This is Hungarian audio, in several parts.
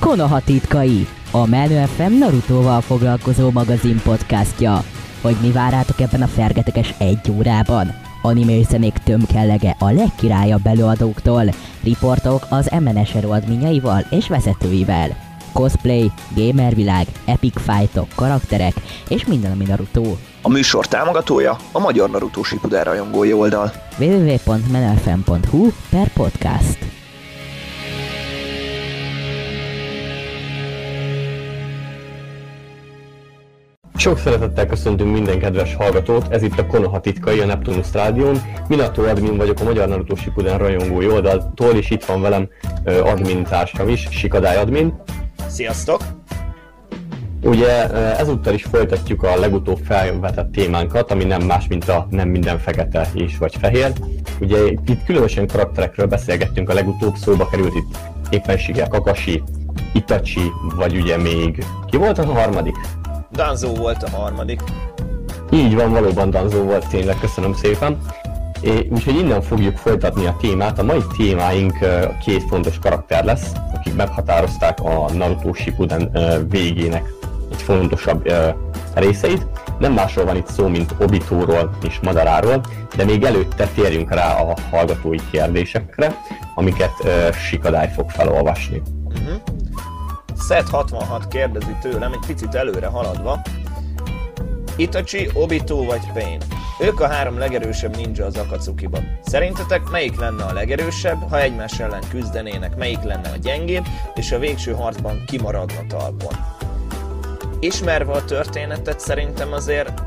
Konoha titkai, a Menő FM Narutoval foglalkozó magazin podcastja. Hogy mi várátok ebben a fergeteges egy órában? Anime zenék tömkellege a legkirályabb előadóktól, riportok az MNS eredményeival és vezetőivel. Cosplay, gamervilág, epic fightok, karakterek és minden, ami Naruto. A műsor támogatója a Magyar Naruto Shippuden rajongói oldal. www.menelfm.hu per podcast. Sok szeretettel köszöntünk minden kedves hallgatót, ez itt a Konoha titkai, a Neptunus Rádión. Minato admin vagyok a Magyar Naruto Shippuden rajongói oldaltól, és itt van velem admin társam is, Sikadály admin. Sziasztok! Ugye ezúttal is folytatjuk a legutóbb felvetett témánkat, ami nem más, mint a nem minden fekete és vagy fehér. Ugye itt különösen karakterekről beszélgettünk a legutóbb, szóba került itt éppenséggel Kakashi, Itachi, vagy ugye még ki volt a harmadik? Danzo volt a harmadik. Így van, valóban Danzo volt, tényleg, köszönöm szépen. É, úgyhogy innen fogjuk folytatni a témát. A mai témáink két fontos karakter lesz, akik meghatározták a Naruto Shippuden végének egy fontosabb részeit. Nem másról van itt szó, mint Obitóról és Madaráról, de még előtte térjünk rá a hallgatói kérdésekre, amiket Sikadály fog felolvasni. Uh-huh. Set 66 kérdezi tőlem, egy picit előre haladva. Itachi, Obito vagy Pain? Ők a három legerősebb ninja az Akatsuki-ban. Szerintetek melyik lenne a legerősebb, ha egymás ellen küzdenének, melyik lenne a gyengébb, és a végső harcban kimaradna talpon? Ismerve a történetet szerintem azért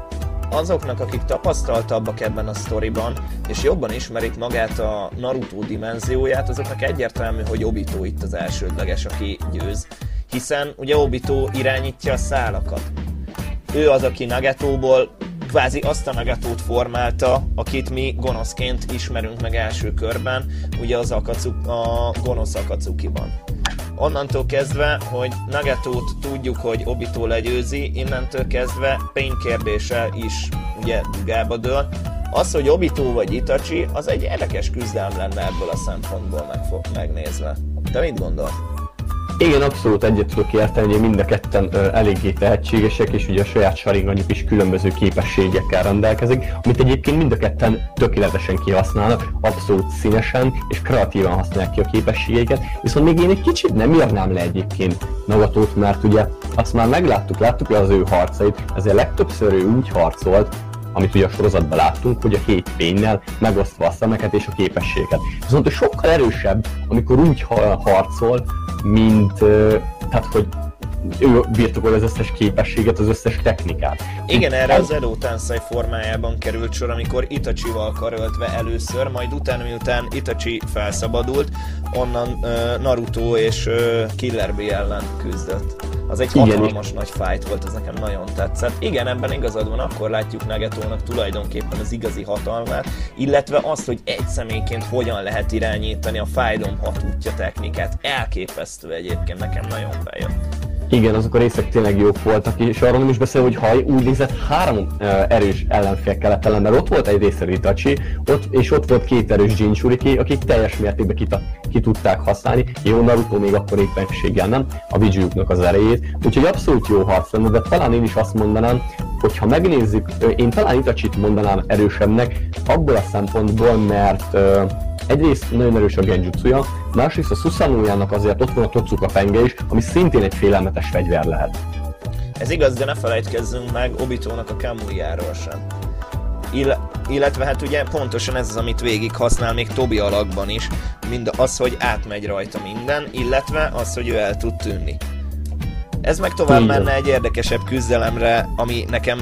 azoknak, akik tapasztaltabbak ebben a sztoriban, és jobban ismerik magát a Naruto dimenzióját, azoknak egyértelmű, hogy Obito itt az elsődleges, aki győz. Hiszen ugye Obito irányítja a szálakat. Ő az, aki Nagatóból kvázi azt a Nagatót formálta, akit mi gonoszként ismerünk meg első körben, ugye az Akatsuki, a gonosz Akatsuki-ban onnantól kezdve, hogy Nagatót tudjuk, hogy Obito legyőzi, innentől kezdve Pain kérdése is ugye dugába dől. Az, hogy Obito vagy Itachi, az egy érdekes küzdelem lenne ebből a szempontból megfog, megnézve. Te mit gondolsz? Igen, abszolút egyet tudok érteni, hogy mind a ketten ö, eléggé tehetségesek, és ugye a saját saringanyuk is különböző képességekkel rendelkezik, amit egyébként mind a ketten tökéletesen kihasználnak, abszolút színesen és kreatívan használják ki a képességeiket, viszont még én egy kicsit nem írnám le egyébként Nagatót, mert ugye azt már megláttuk, láttuk le az ő harcait, ezért legtöbbször ő úgy harcolt, amit ugye a sorozatban láttunk, hogy a két fénynel megosztva a szemeket és a képességet. Viszont ő sokkal erősebb, amikor úgy harcol, mint, tehát hogy ő birtokol az összes képességet, az összes technikát. Igen, erre az Edo Tensei formájában került sor, amikor Itachi-val karöltve először, majd utána, miután Itachi felszabadult, onnan uh, Naruto és uh, Killer Bee ellen küzdött. Az egy Igen, hatalmas nagy fight volt, ez nekem nagyon tetszett. Igen, ebben igazad van, akkor látjuk Nagatónak tulajdonképpen az igazi hatalmát, illetve azt, hogy egy személyként hogyan lehet irányítani a fájdom hat útja technikát. Elképesztő egyébként, nekem nagyon bejött. Igen, azok a részek tényleg jók voltak, és arról nem is beszél, hogy haj, úgy nézett három uh, erős ellenfél kellett ellen, mert ott volt egy része Ritachi, ott, és ott volt két erős Jinchuriki, akik teljes mértékben ki, ki tudták használni. Jó, Naruto még akkor éppenséggel nem, a Vijayuknak az erejét, úgyhogy abszolút jó harc lenne, de talán én is azt mondanám, hogy ha megnézzük, én talán Itachit mondanám erősebbnek, abból a szempontból, mert uh, Egyrészt nagyon erős a genjutsuja, másrészt a Susanoo-jának azért ott van a Totsuka penge is, ami szintén egy félelmetes fegyver lehet. Ez igaz, de ne felejtkezzünk meg Obitónak a Kamuiáról sem. Ill- illetve hát ugye pontosan ez az, amit végig használ még Tobi alakban is, mind az, hogy átmegy rajta minden, illetve az, hogy ő el tud tűnni. Ez meg tovább menne egy érdekesebb küzdelemre, ami nekem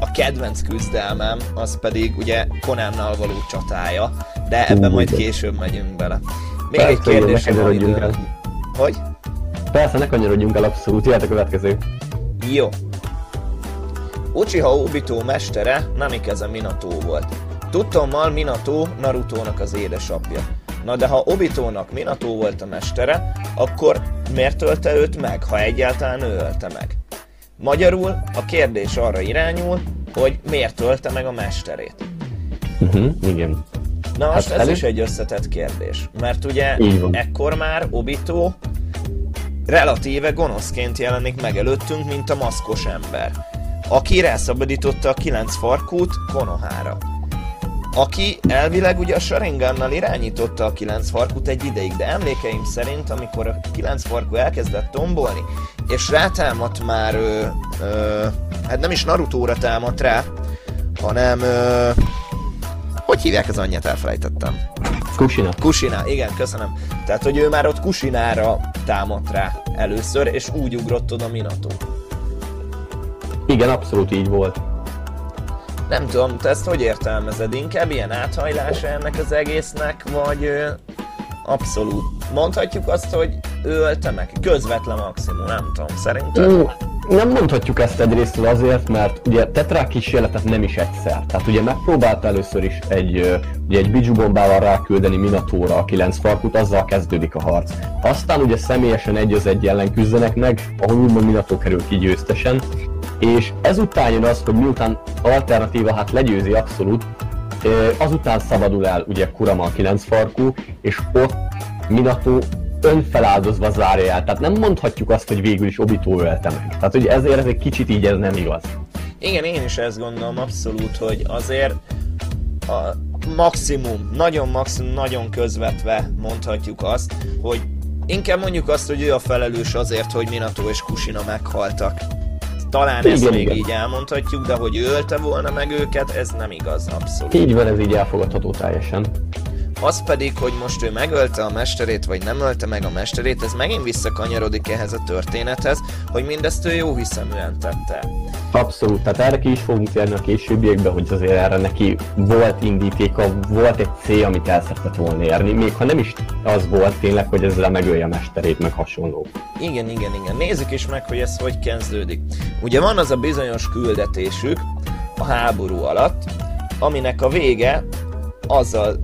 a kedvenc küzdelmem, az pedig ugye Konánnal való csatája, de ebben majd később megyünk bele. Még Persze, egy kérdésem van idő. Hogy? Persze, ne kanyarodjunk el abszolút, jöhet a következő. Jó. Uchiha Obito mestere Namikaze Minato volt. Tudtommal Minato Naruto-nak az édesapja. Na de ha Obitónak Minato volt a mestere, akkor miért ölte őt meg, ha egyáltalán ő ölte meg? Magyarul a kérdés arra irányul, hogy miért ölte meg a mesterét. Uh-huh, igen. Na most hát ez elég... is egy összetett kérdés, mert ugye ekkor már Obito relatíve gonoszként jelenik meg előttünk, mint a maszkos ember, aki rászabadította a kilenc farkút Konohára aki elvileg ugye a Sharingannal irányította a kilenc farkut egy ideig, de emlékeim szerint, amikor a kilenc farkú elkezdett tombolni, és rátámadt már, ö, ö, hát nem is Narutóra támadt rá, hanem, ö, hogy hívják az anyját, elfelejtettem. Kusina. Kusina, igen, köszönöm. Tehát, hogy ő már ott Kusinára támadt rá először, és úgy ugrott oda Minato. Igen, abszolút így volt. Nem tudom, te ezt hogy értelmezed? Inkább ilyen áthajlása ennek az egésznek, vagy ö, abszolút? Mondhatjuk azt, hogy ő ölte meg? Közvetlen maximum, nem tudom, szerintem. Mm, nem mondhatjuk ezt egyrészt azért, mert ugye tetrák kísérletet nem is egyszer. Tehát ugye megpróbált először is egy, ugye egy Biju bombával ráküldeni Minatóra a kilenc farkut, azzal kezdődik a harc. Aztán ugye személyesen egy az egy ellen küzdenek meg, ahol úgymond Minato kerül ki győztesen, és ezután jön az, hogy miután alternatíva hát legyőzi abszolút, azután szabadul el ugye Kurama a kilenc farkú, és ott Minato önfeláldozva zárja el. Tehát nem mondhatjuk azt, hogy végül is Obito ölte meg. Tehát hogy ezért ez egy kicsit így ez nem igaz. Igen, én is ezt gondolom abszolút, hogy azért a maximum, nagyon maximum, nagyon közvetve mondhatjuk azt, hogy inkább mondjuk azt, hogy ő a felelős azért, hogy Minato és Kushina meghaltak. Talán igen, ezt még igen. így elmondhatjuk, de hogy ő ölte volna meg őket, ez nem igaz, abszolút. Így van, ez így elfogadható teljesen. Az pedig, hogy most ő megölte a mesterét, vagy nem ölte meg a mesterét, ez megint visszakanyarodik ehhez a történethez, hogy mindezt ő jó hiszeműen tette. Abszolút, tehát erre ki is fogunk térni a későbbiekben, hogy azért erre neki volt indítéka, volt egy cél, amit el szeretett volna érni, még ha nem is az volt tényleg, hogy ezzel megölje a mesterét, meg hasonló. Igen, igen, igen. Nézzük is meg, hogy ez hogy kezdődik. Ugye van az a bizonyos küldetésük a háború alatt, aminek a vége azzal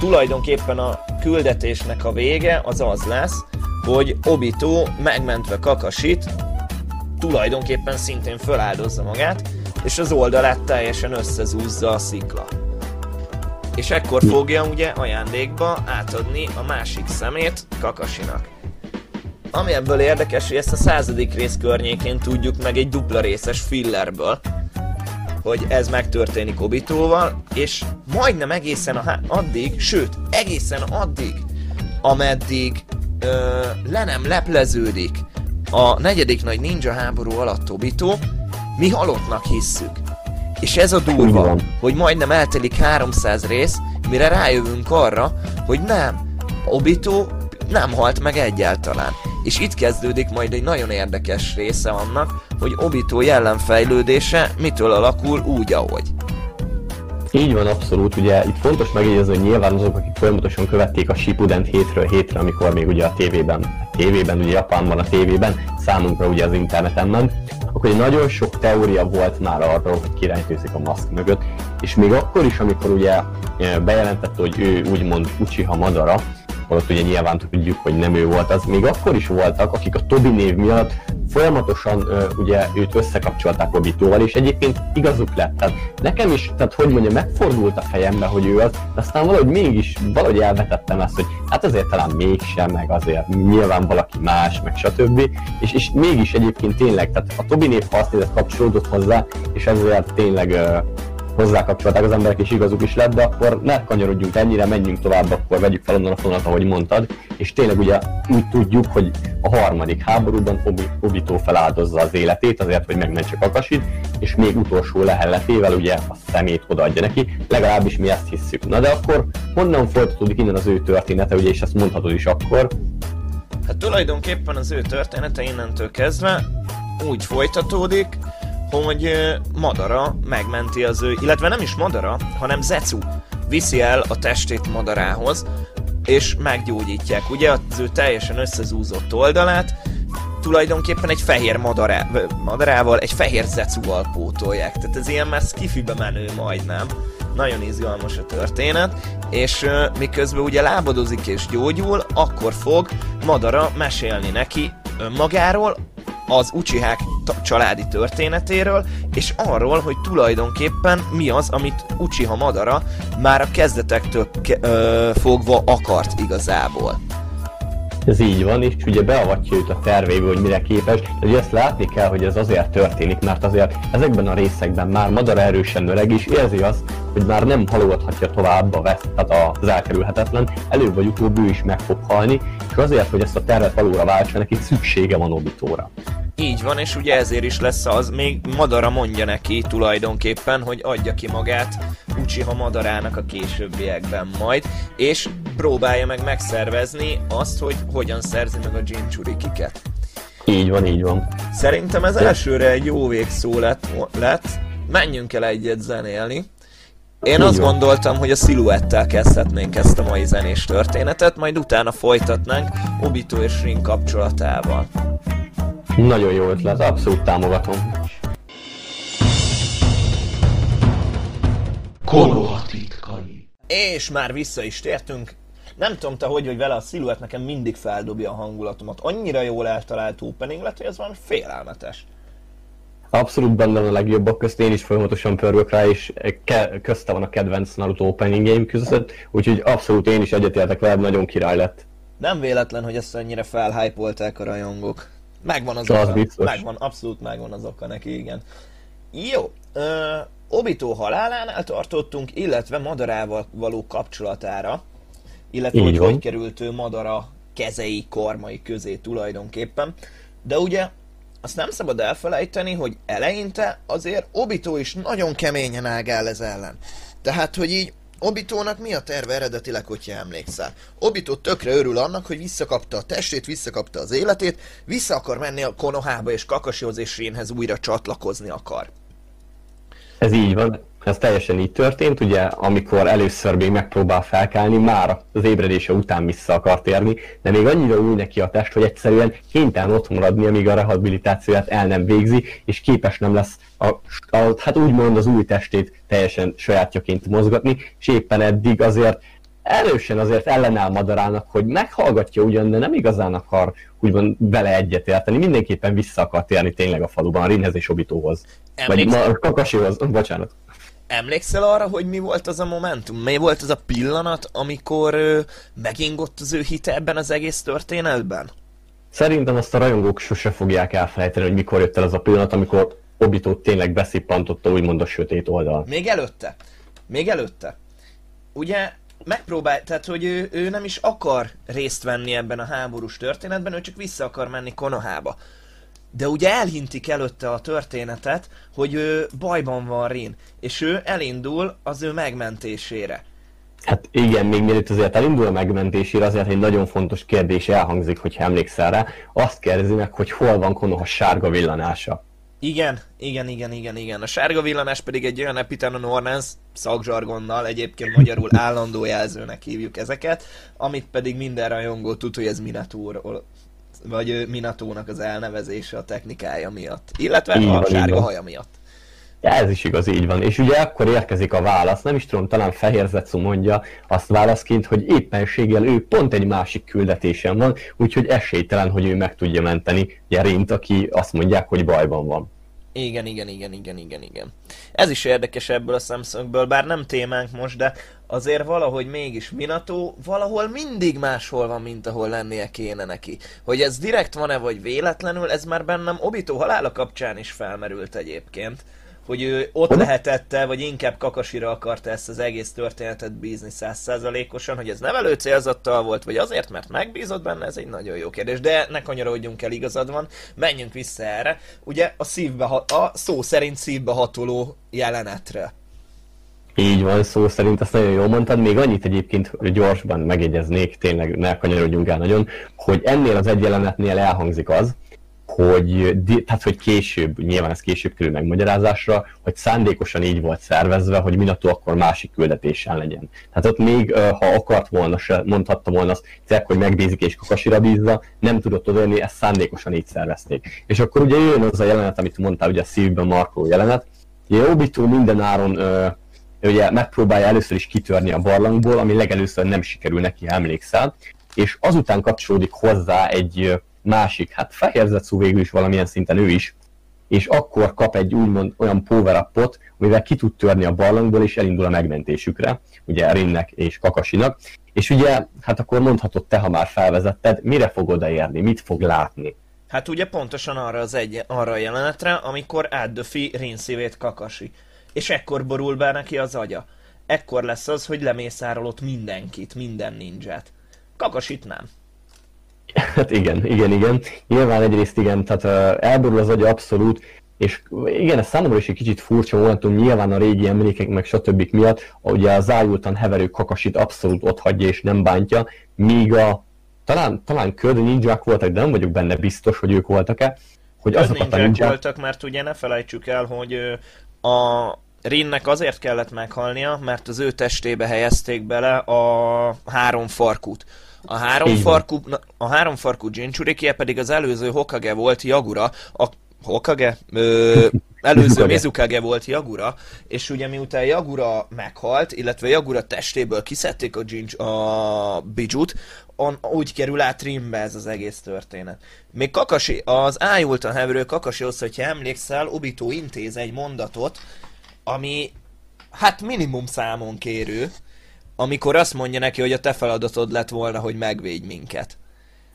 tulajdonképpen a küldetésnek a vége az az lesz, hogy Obito megmentve Kakasit tulajdonképpen szintén föláldozza magát, és az oldalát teljesen összezúzza a szikla. És ekkor fogja ugye ajándékba átadni a másik szemét Kakasinak. Ami ebből érdekes, hogy ezt a századik rész környékén tudjuk meg egy dupla részes fillerből, hogy ez megtörténik Obitóval, és majdnem egészen a addig, sőt, egészen addig, ameddig ö, le nem lepleződik a negyedik nagy ninja háború alatt Obito, mi halottnak hisszük. És ez a durva, hogy majdnem eltelik 300 rész, mire rájövünk arra, hogy nem, Obito nem halt meg egyáltalán. És itt kezdődik majd egy nagyon érdekes része annak, hogy Obito jelenfejlődése mitől alakul úgy, ahogy. Így van, abszolút. Ugye itt fontos megjegyezni, hogy nyilván azok, akik folyamatosan követték a Shippuden hétről hétre, amikor még ugye a tévében, a tévében, ugye Japánban a tévében, számunkra ugye az interneten ment, akkor egy nagyon sok teória volt már arról, hogy kirejtőzik a maszk mögött, és még akkor is, amikor ugye eh, bejelentette, hogy ő úgymond Uchiha Madara, holott ugye nyilván tudjuk, hogy nem ő volt az, még akkor is voltak, akik a Tobi név miatt folyamatosan uh, ugye őt összekapcsolták Obitóval, és egyébként igazuk lett. Tehát nekem is, tehát hogy mondja, megfordult a fejembe, hogy ő az, de aztán valahogy mégis, valahogy elvetettem ezt, hogy hát azért talán mégsem, meg azért nyilván valaki más, meg stb. És, és mégis egyébként tényleg, tehát a Tobi név használat kapcsolódott hozzá, és ezért tényleg uh, hozzákapcsolták az emberek, és igazuk is lett, de akkor ne kanyarodjunk ennyire, menjünk tovább, akkor vegyük fel onnan a fonalat, ahogy mondtad, és tényleg ugye úgy tudjuk, hogy a harmadik háborúban Obito feláldozza az életét azért, hogy megmentse Kakasit, és még utolsó lehelletével ugye a szemét odaadja neki, legalábbis mi ezt hisszük. Na de akkor honnan folytatódik innen az ő története, ugye, és ezt mondhatod is akkor, Hát tulajdonképpen az ő története innentől kezdve úgy folytatódik, hogy Madara megmenti az ő, illetve nem is Madara, hanem Zetsu viszi el a testét Madarához, és meggyógyítják. Ugye az ő teljesen összezúzott oldalát, tulajdonképpen egy fehér madará, madarával, egy fehér Zetsuval pótolják. Tehát ez ilyen már skifibe menő majdnem. Nagyon izgalmas a történet, és miközben ugye lábadozik és gyógyul, akkor fog Madara mesélni neki magáról, az Uchihák családi történetéről, és arról, hogy tulajdonképpen mi az, amit Uchiha Madara már a kezdetektől ke- ö, fogva akart igazából. Ez így van, és ugye beavatja őt a tervébe, hogy mire képes, de ugye ezt látni kell, hogy ez azért történik, mert azért ezekben a részekben már Madara erősen öreg, és érzi azt, hogy már nem halogathatja tovább a veszt, tehát az elkerülhetetlen, előbb vagy utóbb ő is meg fog halni, és azért, hogy ezt a tervet valóra váltsa, neki szüksége van Obitóra. Így van, és ugye ezért is lesz az, még Madara mondja neki tulajdonképpen, hogy adja ki magát Uchiha Madarának a későbbiekben majd, és próbálja meg megszervezni azt, hogy hogyan szerzi meg a Jinchurikiket. Így van, így van. Szerintem ez elsőre egy jó végszó lett, lett. menjünk el egyet zenélni. Én azt gondoltam, hogy a sziluettel kezdhetnénk ezt a mai zenés történetet, majd utána folytatnánk Obito és Rin kapcsolatával. Nagyon jó ötlet, abszolút támogatom. Konoha titkai. És már vissza is tértünk. Nem tudom te, hogy vagy vele, a sziluett nekem mindig feldobja a hangulatomat. Annyira jól eltalált opening lett, hogy ez van félelmetes. Abszolút benne a legjobbak közt, én is folyamatosan pörgök rá, és ke- közte van a kedvenc Naruto opening game között, úgyhogy abszolút én is egyetértek veled, nagyon király lett. Nem véletlen, hogy ezt annyira felhypolták a rajongók. Megvan az, az oka. Biztos. Megvan, abszolút megvan az oka neki, igen. Jó, ö, Obito halálánál tartottunk, illetve Madarával való kapcsolatára, illetve Így hogy van. hogy került ő Madara kezei, kormai közé tulajdonképpen. De ugye azt nem szabad elfelejteni, hogy eleinte azért Obito is nagyon keményen ágál ez ellen. Tehát, hogy így Obitónak mi a terve eredetileg, hogyha emlékszel? Obito tökre örül annak, hogy visszakapta a testét, visszakapta az életét, vissza akar menni a Konohába és Kakasihoz és Rénhez újra csatlakozni akar. Ez így van, ez teljesen így történt, ugye, amikor először még megpróbál felkelni, már az ébredése után vissza akar térni, de még annyira új neki a test, hogy egyszerűen kénytelen ott maradni, amíg a rehabilitációját el nem végzi, és képes nem lesz a, a, hát úgymond az új testét teljesen sajátjaként mozgatni, és éppen eddig azért elősen azért ellenáll Madarának, hogy meghallgatja ugyan, de nem igazán akar úgymond vele egyetérteni. Mindenképpen vissza akar térni tényleg a faluban, a Rinhez és Obitóhoz. Vagy ma, Kakasihoz, bocsánat. Emlékszel arra, hogy mi volt az a momentum? Mi volt az a pillanat, amikor ö, megingott az ő hite ebben az egész történetben? Szerintem azt a rajongók sose fogják elfelejteni, hogy mikor jött el az a pillanat, amikor Obito tényleg beszippantotta úgymond a sötét oldal. Még előtte. Még előtte. Ugye megpróbál, tehát hogy ő, ő nem is akar részt venni ebben a háborús történetben, ő csak vissza akar menni Konohába. De ugye elhintik előtte a történetet, hogy ő bajban van Rin, és ő elindul az ő megmentésére. Hát igen, még mielőtt azért elindul a megmentésére, azért egy nagyon fontos kérdés elhangzik, hogyha emlékszel rá. Azt kérdezi meg, hogy hol van Konoha sárga villanása. Igen, igen, igen, igen, igen. A sárga villanás pedig egy olyan epitanon ornans szakzsargonnal, egyébként magyarul állandó jelzőnek hívjuk ezeket, amit pedig minden rajongó tud, hogy ez Minatóról vagy Minatónak az elnevezése a technikája miatt, illetve így a van, sárga haja miatt. Ja, ez is igaz, így van. És ugye akkor érkezik a válasz, nem is tudom, talán Fehér Zetsu mondja azt válaszként, hogy éppenséggel ő pont egy másik küldetésen van, úgyhogy esélytelen, hogy ő meg tudja menteni Jerint, aki azt mondják, hogy bajban van. Igen, igen, igen, igen, igen, igen. Ez is érdekes ebből a szemszögből, bár nem témánk most, de azért valahogy mégis Minato valahol mindig máshol van, mint ahol lennie kéne neki. Hogy ez direkt van-e, vagy véletlenül, ez már bennem Obito halála kapcsán is felmerült egyébként hogy ő ott lehetette, vagy inkább Kakasira akarta ezt az egész történetet bízni százszázalékosan, hogy ez nevelő célzattal volt, vagy azért, mert megbízott benne, ez egy nagyon jó kérdés. De ne kanyarodjunk el, igazad van, menjünk vissza erre. Ugye a szívbe, a szó szerint szívbe hatoló jelenetre. Így van, szó szerint azt nagyon jól mondtad. Még annyit egyébként gyorsban megjegyeznék, tényleg ne kanyarodjunk el nagyon, hogy ennél az egy jelenetnél elhangzik az, hogy, tehát, hogy később, nyilván ez később kerül megmagyarázásra, hogy szándékosan így volt szervezve, hogy Minato akkor másik küldetésen legyen. Tehát ott még, ha akart volna, se mondhatta volna azt, hogy megbízik és kakasira bízza, nem tudott odaérni, ezt szándékosan így szervezték. És akkor ugye jön az a jelenet, amit mondtál, ugye a szívben markoló jelenet, ugye Obito minden áron ugye megpróbálja először is kitörni a barlangból, ami legelőször nem sikerül neki, emlékszel, és azután kapcsolódik hozzá egy másik, hát fehér végül is valamilyen szinten ő is, és akkor kap egy úgymond olyan power upot, amivel ki tud törni a barlangból, és elindul a megmentésükre, ugye Rinnek és Kakasinak. És ugye, hát akkor mondhatod te, ha már felvezetted, mire fog odaérni, mit fog látni? Hát ugye pontosan arra az egy, arra a jelenetre, amikor átdöfi Rin szívét Kakasi. És ekkor borul be neki az agya. Ekkor lesz az, hogy lemészárolott mindenkit, minden ninját. Kakasit nem. Hát igen, igen, igen. Nyilván egyrészt igen, tehát elborul az agya abszolút, és igen, ez számomra is egy kicsit furcsa momentum, nyilván a régi emlékek meg stb. miatt, ugye az ájultan heverő kakasit abszolút ott hagyja és nem bántja, míg a talán, talán köd ninják voltak, de nem vagyok benne biztos, hogy ők voltak-e, hogy azokat a ninják... voltak, mert ugye ne felejtsük el, hogy a Rinnek azért kellett meghalnia, mert az ő testébe helyezték bele a három farkút. A három, farkú, a három farkú Jinchurikie pedig az előző Hokage volt Jagura, a Hokage? Ö, előző Mizukage volt Jagura, és ugye miután Jagura meghalt, illetve Jagura testéből kiszedték a, Jinch, a Bijut, on, úgy kerül át Rimbe ez az egész történet. Még Kakashi, az ájultan heverő Kakashihoz, hogyha emlékszel, Obito intéz egy mondatot, ami hát minimum számon kérő, amikor azt mondja neki, hogy a te feladatod lett volna, hogy megvédj minket.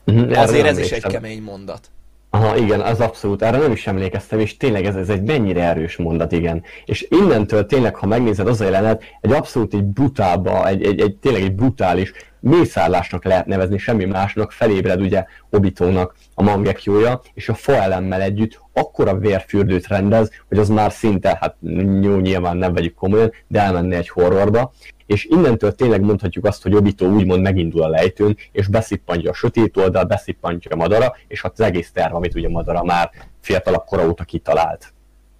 Uh-huh, Azért ez is egy kemény mondat. Aha, igen, az abszolút, erre nem is emlékeztem, és tényleg ez, ez egy mennyire erős mondat, igen. És innentől tényleg, ha megnézed az a jelenet, egy abszolút egy brutálba, egy, egy, egy tényleg egy brutális mészárlásnak lehet nevezni, semmi másnak, felébred ugye Obitónak a mangekjója, és a faelemmel együtt akkora vérfürdőt rendez, hogy az már szinte, hát jó, nyilván nem vegyük komolyan, de elmenne egy horrorba, és innentől tényleg mondhatjuk azt, hogy Obito úgymond megindul a lejtőn, és beszippantja a sötét oldal, beszippantja a Madara, és az egész terv, amit ugye Madara már fiatalabb kora óta kitalált.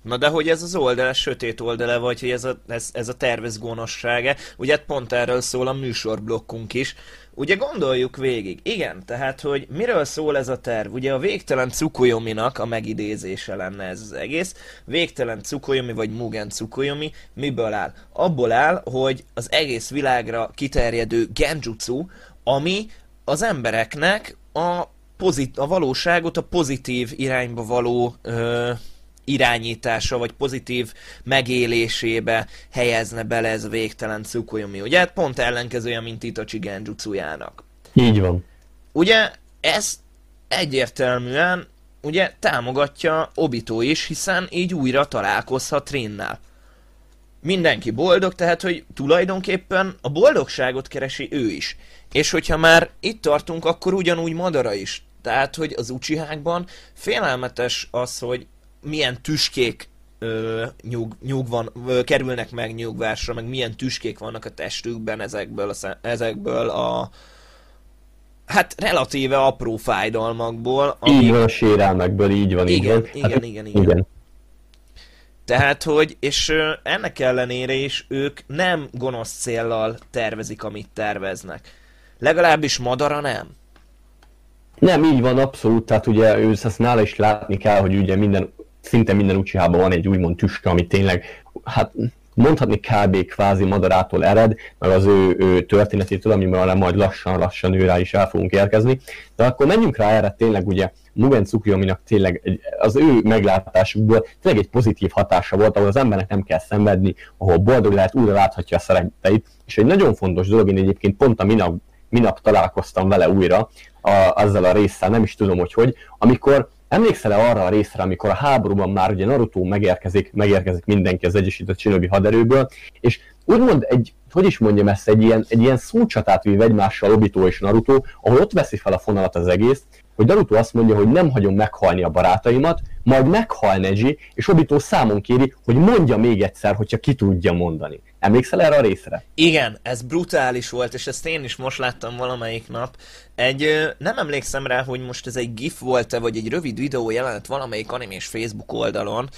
Na de hogy ez az oldal, ez sötét oldala, vagy hogy ez a, ez, ez a tervez gonoszsága, ugye pont erről szól a műsorblokkunk is. Ugye gondoljuk végig, igen, tehát hogy miről szól ez a terv? Ugye a végtelen Tsukuyomi-nak a megidézése lenne ez az egész. Végtelen Tsukuyomi vagy Mugen Tsukuyomi miből áll? Abból áll, hogy az egész világra kiterjedő genjutsu, ami az embereknek a, pozit- a valóságot a pozitív irányba való ö, irányítása, vagy pozitív megélésébe helyezne bele ez a végtelen Tsukuyomi. Ugye hát pont ellenkezője, mint Itachi Genjutsujának. Így van. Ugye ez egyértelműen ugye támogatja Obito is, hiszen így újra találkozhat Trinnál. Mindenki boldog, tehát hogy tulajdonképpen a boldogságot keresi ő is. És hogyha már itt tartunk, akkor ugyanúgy Madara is. Tehát, hogy az Uchihákban félelmetes az, hogy milyen tüskék ö, nyug, nyug van, ö, kerülnek meg nyugvásra, meg milyen tüskék vannak a testükben ezekből a, ezekből a hát relatíve apró fájdalmakból. Ami... Így van a sérelmekből, így van, igen, így van. Igen, hát, igen, igen, igen. Tehát, hogy, és ö, ennek ellenére is ők nem gonosz céllal tervezik, amit terveznek. Legalábbis Madara nem. Nem, így van, abszolút, tehát ugye ő ezt nála is látni kell, hogy ugye minden, szinte minden uchiha van egy úgymond tüske, ami tényleg, hát mondhatni kb. kvázi madarától ered, meg az ő, ő történetétől, amivel majd lassan-lassan ő rá is el fogunk érkezni. De akkor menjünk rá erre tényleg ugye Mugen Tsukuyominak tényleg egy, az ő meglátásukból tényleg egy pozitív hatása volt, ahol az embernek nem kell szenvedni, ahol boldog lehet, újra láthatja a szeretteit. És egy nagyon fontos dolog, én egyébként pont a minap, minap találkoztam vele újra, a, azzal a résszel, nem is tudom, hogy hogy, amikor Emlékszel-e arra a részre, amikor a háborúban már ugye Naruto megérkezik, megérkezik mindenki az Egyesített Shinobi haderőből, és úgymond egy, hogy is mondjam ezt, egy ilyen, egy ilyen szócsatát vív egymással Obito és Naruto, ahol ott veszi fel a fonalat az egész, hogy Naruto azt mondja, hogy nem hagyom meghalni a barátaimat, majd meghal Neji, és Obito számon kéri, hogy mondja még egyszer, hogyha ki tudja mondani. Emlékszel erre a részre? Igen, ez brutális volt, és ezt én is most láttam valamelyik nap. Egy, nem emlékszem rá, hogy most ez egy gif volt-e, vagy egy rövid videó jelent valamelyik animés Facebook oldalon.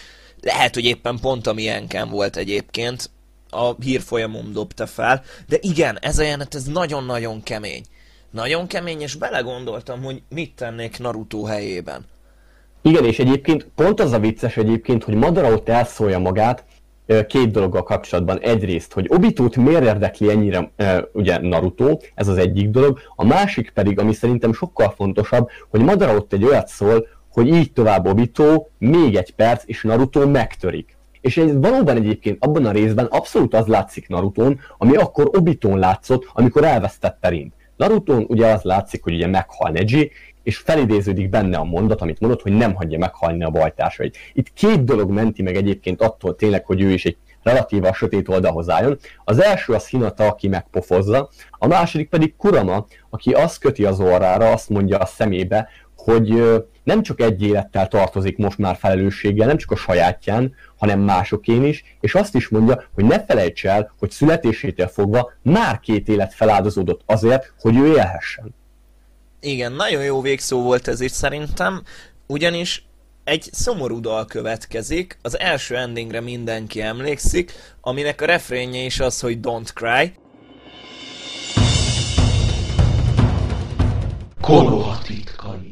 Lehet, hogy éppen pont a milyenken volt egyébként, a hírfolyamom dobta fel, de igen, ez a jelenet, ez nagyon-nagyon kemény. Nagyon kemény, és belegondoltam, hogy mit tennék Naruto helyében. Igen, és egyébként pont az a vicces egyébként, hogy Madara ott elszólja magát, két dologgal kapcsolatban. Egyrészt, hogy Obitót miért érdekli ennyire ugye Naruto, ez az egyik dolog. A másik pedig, ami szerintem sokkal fontosabb, hogy Madara ott egy olyat szól, hogy így tovább Obito, még egy perc, és Naruto megtörik. És ez valóban egyébként abban a részben abszolút az látszik Narutón, ami akkor Obitón látszott, amikor elvesztette Rint. Narutón ugye az látszik, hogy ugye meghal Neji, és felidéződik benne a mondat, amit mondott, hogy nem hagyja meghalni a bajtársait. Itt két dolog menti meg egyébként attól tényleg, hogy ő is egy relatíva sötét oldalhoz álljon. Az első az Hinata, aki megpofozza, a második pedig Kurama, aki azt köti az orrára, azt mondja a szemébe, hogy nem csak egy élettel tartozik most már felelősséggel, nem csak a sajátján, hanem másokén is, és azt is mondja, hogy ne felejts el, hogy születésétől fogva már két élet feláldozódott azért, hogy ő élhessen. Igen, nagyon jó végszó volt ez is szerintem, ugyanis egy szomorú dal következik, az első endingre mindenki emlékszik, aminek a refrénje is az, hogy Don't Cry. Konoha titkai.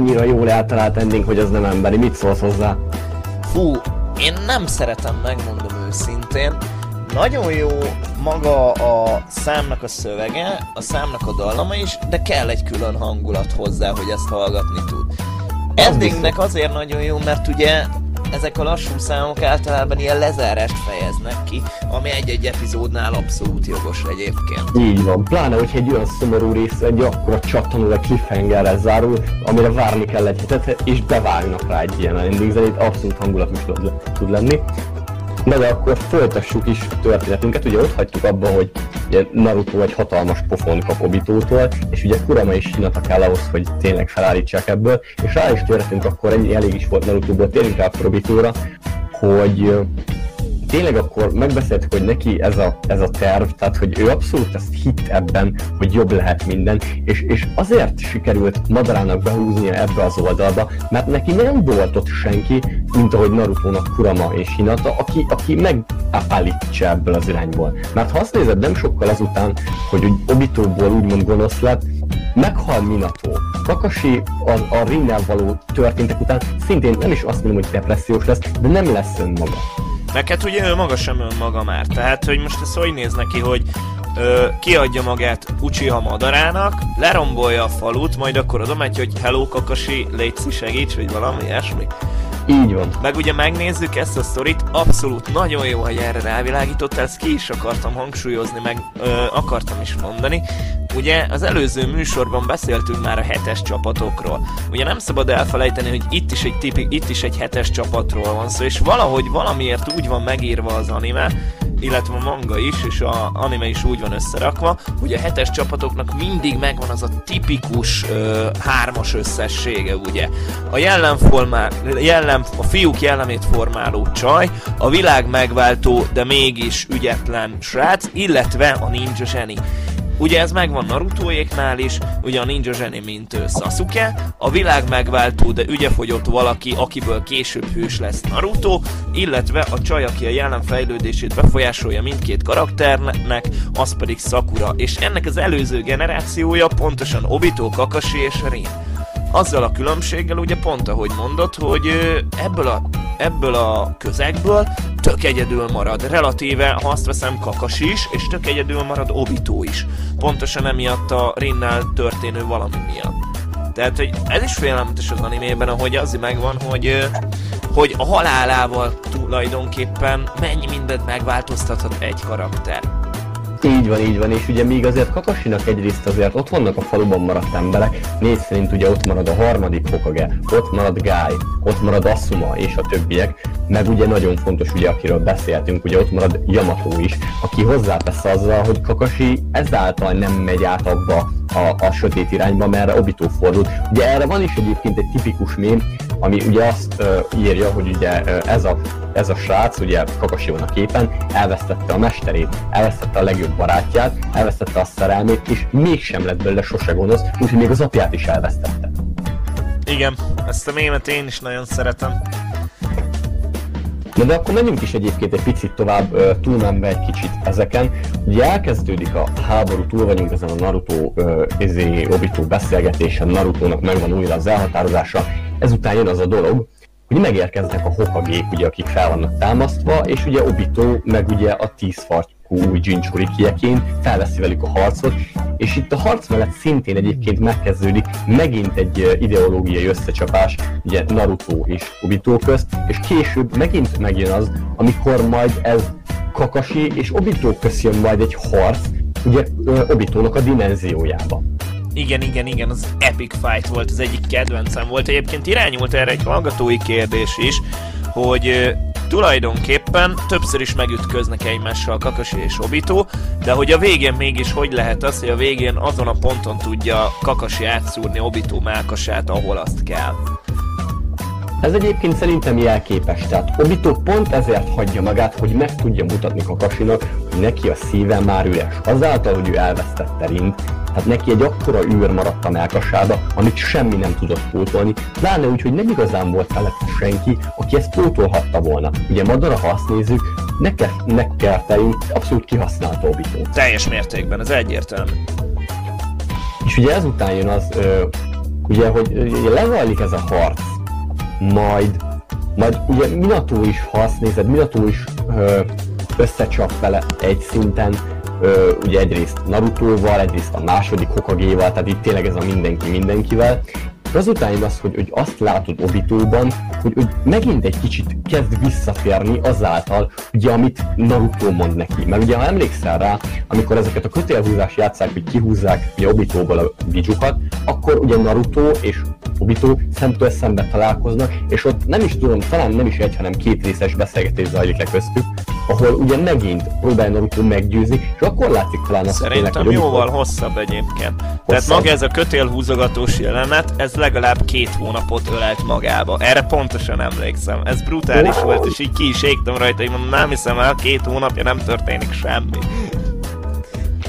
Annyira jól eltalált ending, hogy az nem emberi. Mit szólsz hozzá? Fú, én nem szeretem, megmondom őszintén, nagyon jó maga a számnak a szövege, a számnak a dallama is, de kell egy külön hangulat hozzá, hogy ezt hallgatni tud. Endingnek azért nagyon jó, mert ugye ezek a lassú számok általában ilyen lezárást fejeznek ki, ami egy-egy epizódnál abszolút jogos egyébként. Így van, pláne, hogy egy olyan szomorú rész, egy akkora csattanó, egy cliffhangerrel zárul, amire várni kell egy hetet, és bevágnak rá egy ilyen ending abszolút hangulat is tud lenni. Na de akkor folytassuk is a történetünket, ugye ott hagytuk abba, hogy ugye Naruto egy hatalmas pofon kap Obitótól, és ugye Kurama is Hinata kell ahhoz, hogy tényleg felállítsák ebből, és rá is történt akkor ennyi elég is volt Narutóból, térjünk rá Obitóra, hogy tényleg akkor megbeszéltük, hogy neki ez a, ez a terv, tehát hogy ő abszolút ezt hitt ebben, hogy jobb lehet minden, és, és azért sikerült Madarának behúznia ebbe az oldalba, mert neki nem volt ott senki, mint ahogy Naruto-nak Kurama és Hinata, aki, aki megállítsa ebből az irányból. Mert ha azt nézed, nem sokkal azután, hogy Obitóból úgymond gonosz lett, meghal Minato. Kakashi a, a rinnel való történtek után szintén nem is azt mondom, hogy depressziós lesz, de nem lesz önmaga. Meg hát ugye ő maga sem önmaga már. Tehát, hogy most ez hogy néz neki, hogy ö, kiadja magát Uchiha madarának, lerombolja a falut, majd akkor oda megy, hogy hello Kakashi, létszi segíts, vagy valami ilyesmi. Így van. Meg ugye megnézzük ezt a sztorit, abszolút nagyon jó, hogy erre rávilágított, ezt ki is akartam hangsúlyozni, meg ö, akartam is mondani. Ugye az előző műsorban beszéltünk már a hetes csapatokról. Ugye nem szabad elfelejteni, hogy itt is egy tipik, itt is egy hetes csapatról van szó, és valahogy valamiért úgy van megírva az anime, illetve a manga is, és a anime is úgy van összerakva, hogy a hetes csapatoknak mindig megvan az a tipikus ö, hármas összessége, ugye. A jellemformál, jellem, a fiúk jellemét formáló csaj, a világ megváltó, de mégis ügyetlen srác, illetve a ninja zseni. Ugye ez megvan Narutoéknál is, ugye a ninja zseni, mint Sasuke, a világ megváltó, de ügyefogyott valaki, akiből később hős lesz Naruto, illetve a csaj, aki a jelen fejlődését befolyásolja mindkét karakternek, az pedig Sakura, és ennek az előző generációja pontosan Obito, Kakashi és Rin. Azzal a különbséggel ugye pont ahogy mondod, hogy ebből a, ebből a közegből tök egyedül marad. Relatíve, ha azt veszem, Kakashi is, és tök egyedül marad Obito is. Pontosan emiatt a Rinnál történő valami miatt. Tehát, hogy ez is félelmetes az animében, ahogy az megvan, hogy, hogy a halálával tulajdonképpen mennyi mindent megváltoztathat egy karakter. Így van, így van, és ugye még azért Kakasinak egyrészt azért ott vannak a faluban maradt emberek, négy szerint ugye ott marad a harmadik Hokage, ott marad Guy, ott marad Asuma és a többiek, meg ugye nagyon fontos ugye, akiről beszéltünk, ugye ott marad Yamato is, aki hozzátesz azzal, hogy Kakashi ezáltal nem megy át abba a, a sötét irányba, merre Obito fordult. Ugye erre van is egyébként egy tipikus mém, ami ugye azt írja, hogy ugye ez, a, ez a srác, ugye Kakashi van a képen, elvesztette a mesterét, elvesztette a legjobb barátját, elvesztette a szerelmét, és mégsem lett belőle sose gonosz, úgyhogy még az apját is elvesztette. Igen, ezt a mémet én is nagyon szeretem. Na de akkor menjünk is egyébként egy picit tovább, túlmenve egy kicsit ezeken. Ugye elkezdődik a háború, túl vagyunk ezen a Naruto, ezé, Obito beszélgetésen, Naruto-nak megvan újra az elhatározása, ezután jön az a dolog, hogy megérkeznek a hokagék, ugye, akik fel vannak támasztva, és ugye Obito, meg ugye a tíz új Jinchurikieként felveszi velük a harcot, és itt a harc mellett szintén egyébként megkezdődik megint egy ideológiai összecsapás, ugye Naruto és Obito közt, és később megint megjön az, amikor majd ez Kakashi és Obito közt jön majd egy harc, ugye Obitónak a dimenziójába. Igen, igen, igen, az epic fight volt, az egyik kedvencem volt. Egyébként irányult erre egy hallgatói kérdés is, hogy tulajdonképpen többször is megütköznek egymással Kakashi és Obito, de hogy a végén mégis hogy lehet az, hogy a végén azon a ponton tudja Kakashi átszúrni Obito mákasát, ahol azt kell. Ez egyébként szerintem jelképes, tehát Obito pont ezért hagyja magát, hogy meg tudja mutatni Kakasinak, hogy neki a szíve már üres. Azáltal, hogy ő elvesztette Rint, tehát neki egy akkora űr maradt a melkasába, amit semmi nem tudott pótolni, pláne úgy, hogy nem igazán volt felette senki, aki ezt pótolhatta volna. Ugye Madara, ha azt nézzük, nekkel fejünk abszolút kihasználta Obito. Teljes mértékben, ez egyértelmű. És ugye ezután jön az, ö, ugye, hogy lezajlik ez a harc, majd, majd ugye Minato is, ha azt nézed, Minato is ö, összecsap vele egy szinten, ö, ugye egyrészt Naruto-val, egyrészt a második Hokage-val, tehát itt tényleg ez a mindenki mindenkivel, és azután az, hogy, hogy azt látod Obitóban, hogy, hogy megint egy kicsit kezd visszatérni azáltal, ugye, amit Naruto mond neki. Mert ugye, ha emlékszel rá, amikor ezeket a kötélhúzás játszák, hogy kihúzzák ugye Obitóból a bijukat, akkor ugye Naruto és Obito szemtől szembe találkoznak, és ott nem is tudom, talán nem is egy, hanem két részes beszélgetés zajlik le köztük, ahol ugye megint próbálja Naruto meggyőzni, és akkor látszik talán azt Szerintem tényleg, jóval hosszabb egyébként. Hosszabb. Tehát maga ez a kötélhúzogatós jelenet, ez legalább két hónapot ölelt magába. Erre pontosan emlékszem. Ez brutális wow. volt, és így ki is égtem rajta, hogy mondom, nem hiszem el, két hónapja nem történik semmi.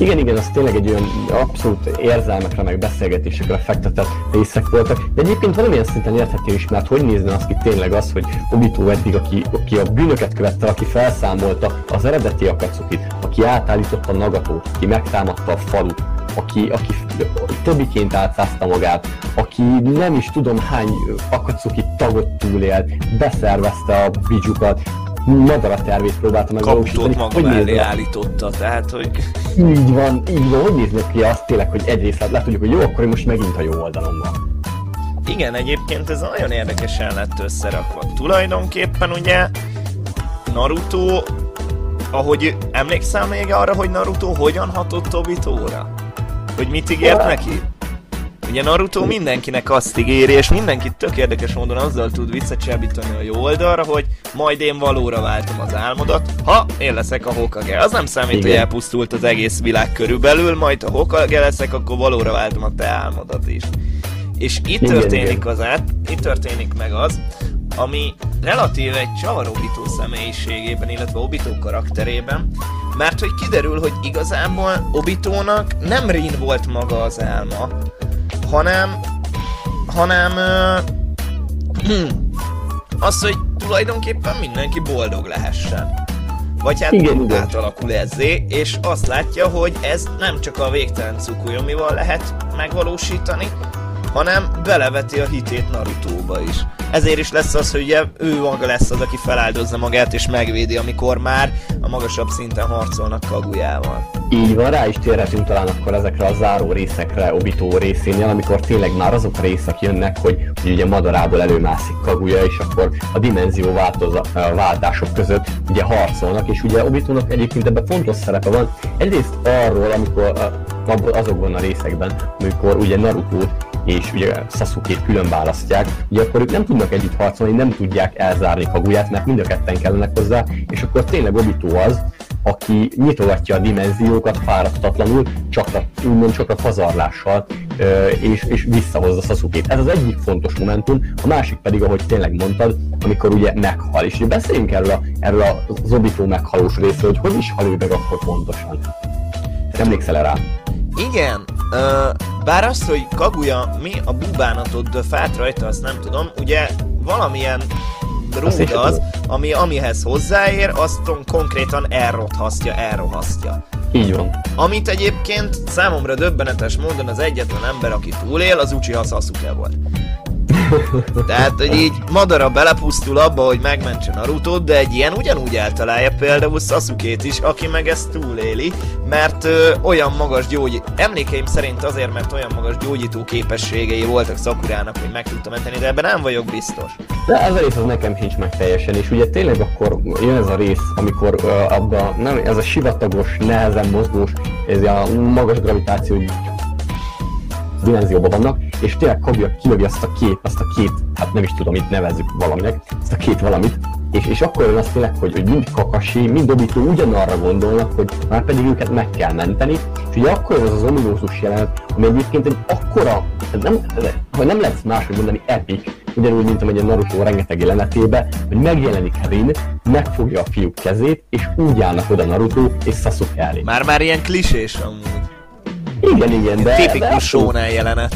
Igen, igen, az tényleg egy olyan abszolút érzelmekre, meg beszélgetésekre fektetett részek voltak, de egyébként valamilyen szinten érthető is, mert hogy nézne az ki tényleg az, hogy Obito eddig, aki, aki a bűnöket követte, aki felszámolta az eredeti Akatsukit, aki átállította Nagatót, aki megtámadta a falut, aki, aki többiként átszázta magát, aki nem is tudom hány Akatsuki tagot túlélt, beszervezte a bijukat, madara tervét próbálta megvalósítani. Kaputót maga mellé állította, tehát hogy... Így van, így van, hogy néznek ki azt tényleg, hogy egyrészt le tudjuk, hogy jó, akkor most megint a jó oldalon van. Igen, egyébként ez nagyon érdekesen lett összerakva. Tulajdonképpen ugye Naruto, ahogy emlékszel még arra, hogy Naruto hogyan hatott Obitóra? Hogy mit ígért neki? Ugye Naruto mindenkinek azt ígéri, és mindenkit tök érdekes módon azzal tud visszacsábítani a jó oldalra, hogy majd én valóra váltom az álmodat, ha én leszek a Hokage. Az nem számít, Igen. hogy elpusztult az egész világ körülbelül, majd ha Hokage leszek, akkor valóra váltom a te álmodat is. És itt Igen, történik az át, itt történik meg az, ami relatív egy csavar Obito személyiségében, illetve Obito karakterében, mert hogy kiderül, hogy igazából Obitónak nem Rin volt maga az álma, hanem hanem uh, az, hogy tulajdonképpen mindenki boldog lehessen. Vagy hát igen, átalakul ezzé, és azt látja, hogy ez nem csak a végtelen cukuyomival lehet megvalósítani, hanem beleveti a hitét Narutóba is. Ezért is lesz az, hogy ugye ő maga lesz az, aki feláldozza magát és megvédi, amikor már a magasabb szinten harcolnak Kagujával. Így van, rá is térhetünk talán akkor ezekre a záró részekre Obito részénél, amikor tényleg már azok a részek jönnek, hogy, hogy ugye madarából előmászik Kaguya, és akkor a dimenzió változa, váltások között ugye harcolnak, és ugye Obitónak egyébként ebben fontos szerepe van. Egyrészt arról, amikor azokban a részekben, amikor ugye Naruto és ugye Sasuke-t külön választják, ugye akkor ők nem tudnak együtt harcolni, nem tudják elzárni Kaguyát, mert mind a ketten kellenek hozzá, és akkor tényleg Obito az, aki nyitogatja a dimenziókat fáradtatlanul, csak a, úgymond csak a pazarlással, és, és visszahozza Sasuke-t. Ez az egyik fontos momentum, a másik pedig, ahogy tényleg mondtad, amikor ugye meghal. És ugye beszéljünk erről, a, erről az Obito meghalós részről, hogy hogy is hal ő meg akkor pontosan. Emlékszel rá? Igen, uh, bár az, hogy Kaguya mi a bubánatot döfált rajta, azt nem tudom, ugye valamilyen rúd az, ami amihez hozzáér, azt konkrétan elrothasztja, elrohasztja. Így van. Amit egyébként számomra döbbenetes módon az egyetlen ember, aki túlél, az Uchiha Sasuke volt. Tehát, hogy így Madara belepusztul abba, hogy megmentse naruto de egy ilyen ugyanúgy eltalálja például Sasuke-t is, aki meg ezt túléli, mert ö, olyan magas gyógy... Emlékeim szerint azért, mert olyan magas gyógyító képességei voltak Sakurának, hogy meg tudta menteni, de ebben nem vagyok biztos. De ez a rész az nekem sincs meg teljesen, és ugye tényleg akkor jön ez a rész, amikor uh, abba, nem, ez a sivatagos, nehezen mozgós, ez a magas gravitáció dimenzióban vannak, és tényleg Kaguya kilövi azt a két, azt a két, hát nem is tudom, mit nevezzük valaminek, azt a két valamit, és, és akkor jön az tényleg, hogy, hogy mind Kakashi, mind Obito ugyanarra gondolnak, hogy már pedig őket meg kell menteni, és ugye akkor jön az az ominózus jelenet, ami egyébként egy akkora, nem, hogy nem lehet máshogy mondani, epic, ugyanúgy, mint amely a Naruto rengeteg jelenetébe, hogy megjelenik Rin, megfogja a fiúk kezét, és úgy állnak oda Naruto és Sasuke elé. Már-már ilyen klisés amúgy. Igen, igen, de... Tipikus shonen jelenet.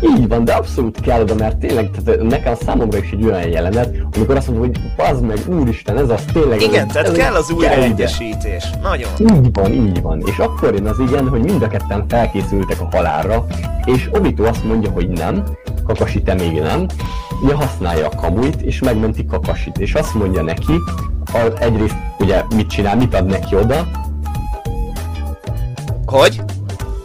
Így van, de abszolút kell oda, mert tényleg tehát nekem számomra is egy olyan jelenet, amikor azt mondom, hogy pazd meg, úristen, ez az tényleg... Igen, ez, tehát ez kell az újraegyesítés. Nagyon. Így van, így van. És akkor jön az igen, hogy mind a ketten felkészültek a halálra, és Obito azt mondja, hogy nem, Kakashi te még nem, ugye használja a kamuit, és megmenti Kakasit, és azt mondja neki, a, egyrészt ugye mit csinál, mit ad neki oda? Hogy?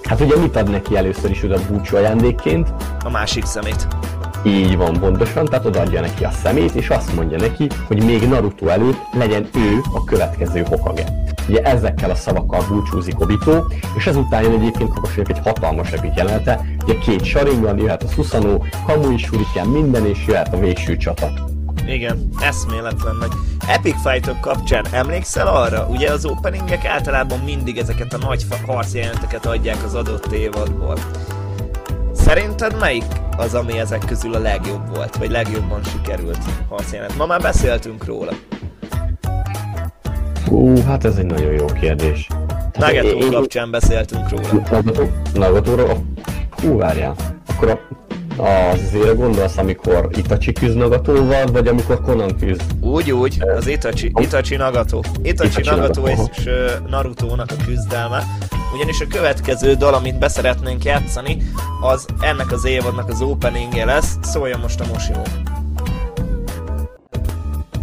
Hát ugye mit ad neki először is oda búcsú ajándékként? A másik szemét. Így van, pontosan, tehát odaadja neki a szemét, és azt mondja neki, hogy még Naruto előtt legyen ő a következő Hokage. Ugye ezekkel a szavakkal búcsúzik Obito, és ezután jön egyébként Kakoshinak egy hatalmas epik jelenete, ugye két Sharingan, jöhet a Susanoo, Kamui Shuriken, minden, és jöhet a végső csata. Igen, eszméletlen nagy. Epic fightok kapcsán emlékszel arra? Ugye az openingek általában mindig ezeket a nagy harcjelenteket adják az adott évadból. Szerinted melyik az, ami ezek közül a legjobb volt, vagy legjobban sikerült harcjelent? Ma már beszéltünk róla. Hú, hát ez egy nagyon jó kérdés. Nagató kapcsán beszéltünk róla. Nagatóról? Hú, várjál. Akkor a az izére gondolsz, amikor Itachi küzd Nagatóval, vagy amikor Conan küzd? Úgy, úgy, az Itachi, Itachi Nagato. Itachi, Itachi Nagato, Nagato és Naruto-nak a küzdelme. Ugyanis a következő dal, amit beszeretnénk játszani, az ennek az évadnak az openingje lesz. Szóljon most a Moshimo.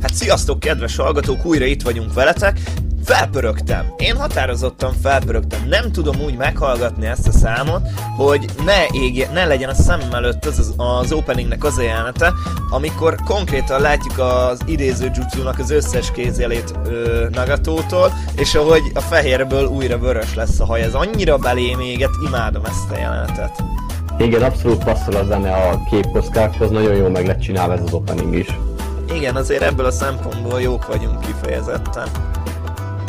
Hát sziasztok, kedves hallgatók, újra itt vagyunk veletek felpörögtem. Én határozottan felpörögtem. Nem tudom úgy meghallgatni ezt a számot, hogy ne égje, ne legyen a szemem előtt az, az, az openingnek az jelenete, amikor konkrétan látjuk az idéző jutsunak az összes kézjelét ö, Nagatótól, és ahogy a fehérből újra vörös lesz a haj. Ez annyira belém éget, imádom ezt a jelenetet. Igen, abszolút passzol a zene a képkoszkákhoz, nagyon jól meg lett csinálva ez az opening is. Igen, azért ebből a szempontból jók vagyunk kifejezetten.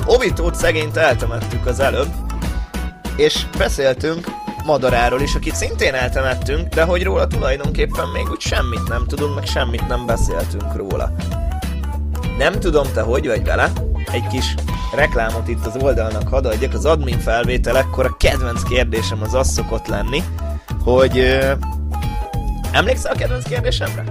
Obitót szegényt eltemettük az előbb, és beszéltünk Madaráról is, akit szintén eltemettünk, de hogy róla tulajdonképpen még úgy semmit nem tudunk, meg semmit nem beszéltünk róla. Nem tudom te hogy vagy vele, egy kis reklámot itt az oldalnak hadd adjak, az admin felvételekkor a kedvenc kérdésem az az szokott lenni, hogy... Ö, emlékszel a kedvenc kérdésemre?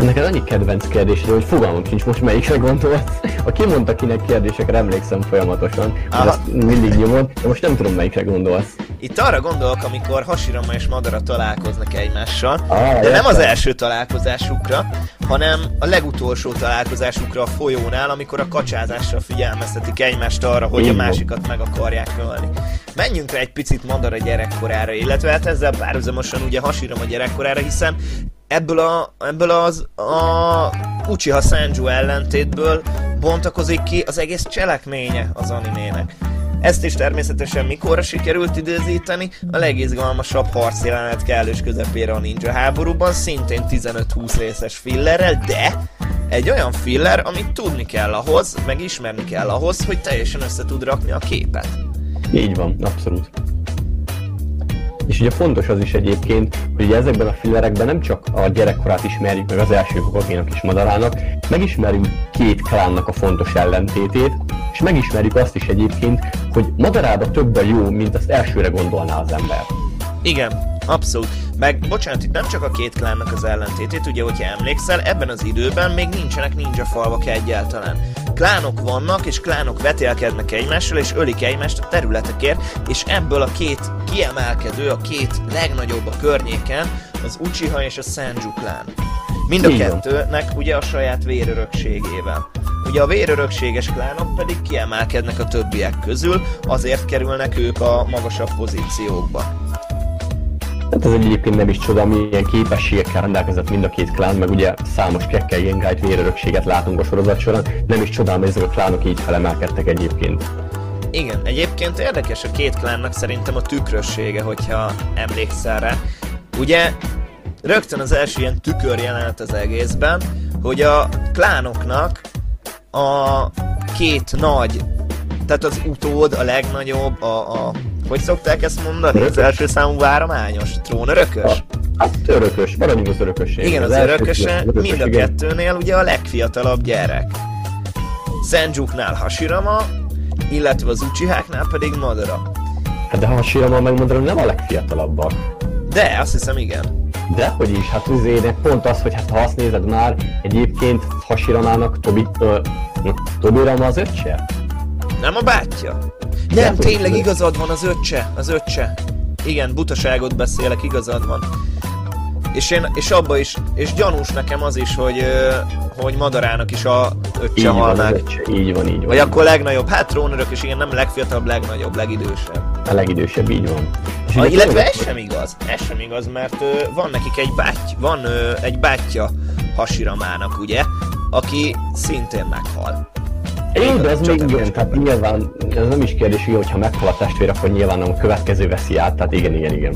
Neked annyi kedvenc kérdés, hogy fogalmam sincs most melyikre gondolsz. A kimondta kinek kérdésekre emlékszem folyamatosan, hogy ezt mindig nyomod, de most nem tudom melyikre gondolsz. Itt arra gondolok, amikor Hashirama és Madara találkoznak egymással, ah, de értem. nem az első találkozásukra, hanem a legutolsó találkozásukra a folyónál, amikor a kacsázásra figyelmeztetik egymást arra, hogy Én a másikat meg akarják ölni. Menjünk rá egy picit Madara gyerekkorára, illetve hát ezzel párhuzamosan ugye Hashirama gyerekkorára, hiszen ebből, a, ebből az a Uchiha Sanju ellentétből bontakozik ki az egész cselekménye az animének. Ezt is természetesen mikorra sikerült időzíteni, a legizgalmasabb harcjelenet kellős közepére a ninja háborúban, szintén 15-20 részes fillerrel, de egy olyan filler, amit tudni kell ahhoz, meg ismerni kell ahhoz, hogy teljesen össze tud rakni a képet. Így van, abszolút. És ugye fontos az is egyébként, hogy ugye ezekben a fillerekben nem csak a gyerekkorát ismerjük meg az első Hokakénak és Madarának, megismerjük két klánnak a fontos ellentétét, és megismerjük azt is egyébként, hogy Madarába több a jó, mint azt elsőre gondolná az ember. Igen, abszolút. Meg, bocsánat, itt nem csak a két klánnak az ellentétét, ugye, hogyha emlékszel, ebben az időben még nincsenek ninja falvak egyáltalán. Klánok vannak, és klánok vetélkednek egymással, és ölik egymást a területekért, és ebből a két kiemelkedő, a két legnagyobb a környéken, az Uchiha és a Sanju klán. Mind a kettőnek ugye a saját vérörökségével. Ugye a vérörökséges klánok pedig kiemelkednek a többiek közül, azért kerülnek ők a magasabb pozíciókba. Hát ez egyébként nem is csoda, milyen képességekkel rendelkezett mind a két klán, meg ugye számos Kekkei Gengájt vérörökséget látunk a sorozat során, nem is csodálom, hogy ezek a klánok így felemelkedtek egyébként. Igen, egyébként érdekes a két klánnak szerintem a tükrössége, hogyha emlékszel rá. Ugye rögtön az első ilyen tükör jelenet az egészben, hogy a klánoknak a két nagy, tehát az utód, a legnagyobb, a, a hogy szokták ezt mondani? Az első számú várományos? Trónörökös? Hát örökös, maradjunk az örökösség. Igen, az, az örököse mind a kettőnél ugye a legfiatalabb gyerek. Senjuknál Hashirama, illetve az Uchiháknál pedig Madara. Hát de Hashirama meg Madara nem a legfiatalabbak. De, azt hiszem igen. De, hogy is, hát azért pont az, hogy hát ha azt nézed már, egyébként Hashiramának Tobi, ö, Tobi Rama az öccse? Nem a bátyja? Nem, tényleg igazad van, az öccse, az öccse. Igen, butaságot beszélek, igazad van. És, én, és abba is, és gyanús nekem az is, hogy, hogy Madarának is a öccse Így hal van, meg. öccse, így van, így van. Vagy akkor legnagyobb, hát trónörök is igen, nem legfiatalabb, legnagyobb, legidősebb. A legidősebb, így van. És A, illetve ez sem igaz, ez sem igaz, mert ö, van nekik egy báty, van ö, egy bátyja Hasiramának, ugye, aki szintén meghal. Jó, de az még igen, tehát nyilván, ez nem is kérdés, hogy ha meghal a testvér, akkor nyilván a következő veszi át, tehát igen, igen, igen.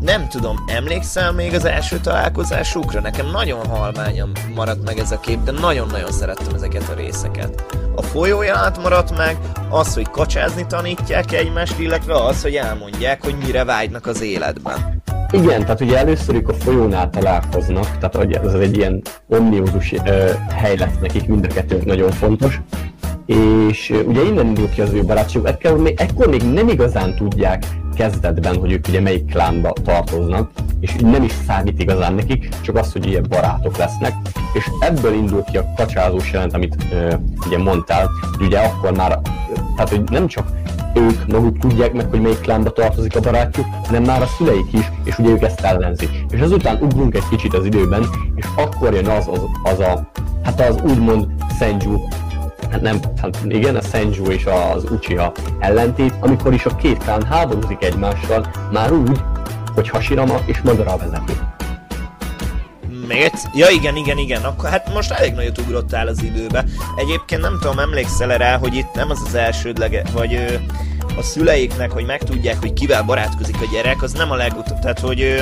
Nem tudom, emlékszel még az első találkozásukra? Nekem nagyon halmányan maradt meg ez a kép, de nagyon-nagyon szerettem ezeket a részeket. A folyóját maradt meg, az, hogy kacsázni tanítják egymást, illetve az, hogy elmondják, hogy mire vágynak az életben. Igen, tehát ugye először ők a folyónál találkoznak, tehát ez egy ilyen omniózus ö, hely lett nekik, mind a kettő nagyon fontos. És ugye innen indul ki az ő barátságuk, ekkor még, ekkor még nem igazán tudják kezdetben, hogy ők ugye melyik klánba tartoznak, és nem is számít igazán nekik, csak az, hogy ilyen barátok lesznek. És ebből indul ki a kacsázós jelent, amit ö, ugye mondtál, hogy ugye akkor már, tehát hogy nem csak ők maguk tudják meg, hogy melyik klánba tartozik a barátjuk, hanem már a szüleik is, és ugye ők ezt ellenzik. És azután ugrunk egy kicsit az időben, és akkor jön az, az, az a, hát az úgymond Senju, hát nem, hát igen, a Senju és az Uchiha ellentét, amikor is a két klán háborúzik egymással, már úgy, hogy Hashirama és Madara a vezető. Még? Ja igen, igen, igen, akkor hát most elég nagyot ugrottál az időbe. Egyébként nem tudom, emlékszel rá, hogy itt nem az az elsődlege, vagy ö, a szüleiknek, hogy megtudják, hogy kivel barátkozik a gyerek, az nem a legutóbb, tehát hogy ö,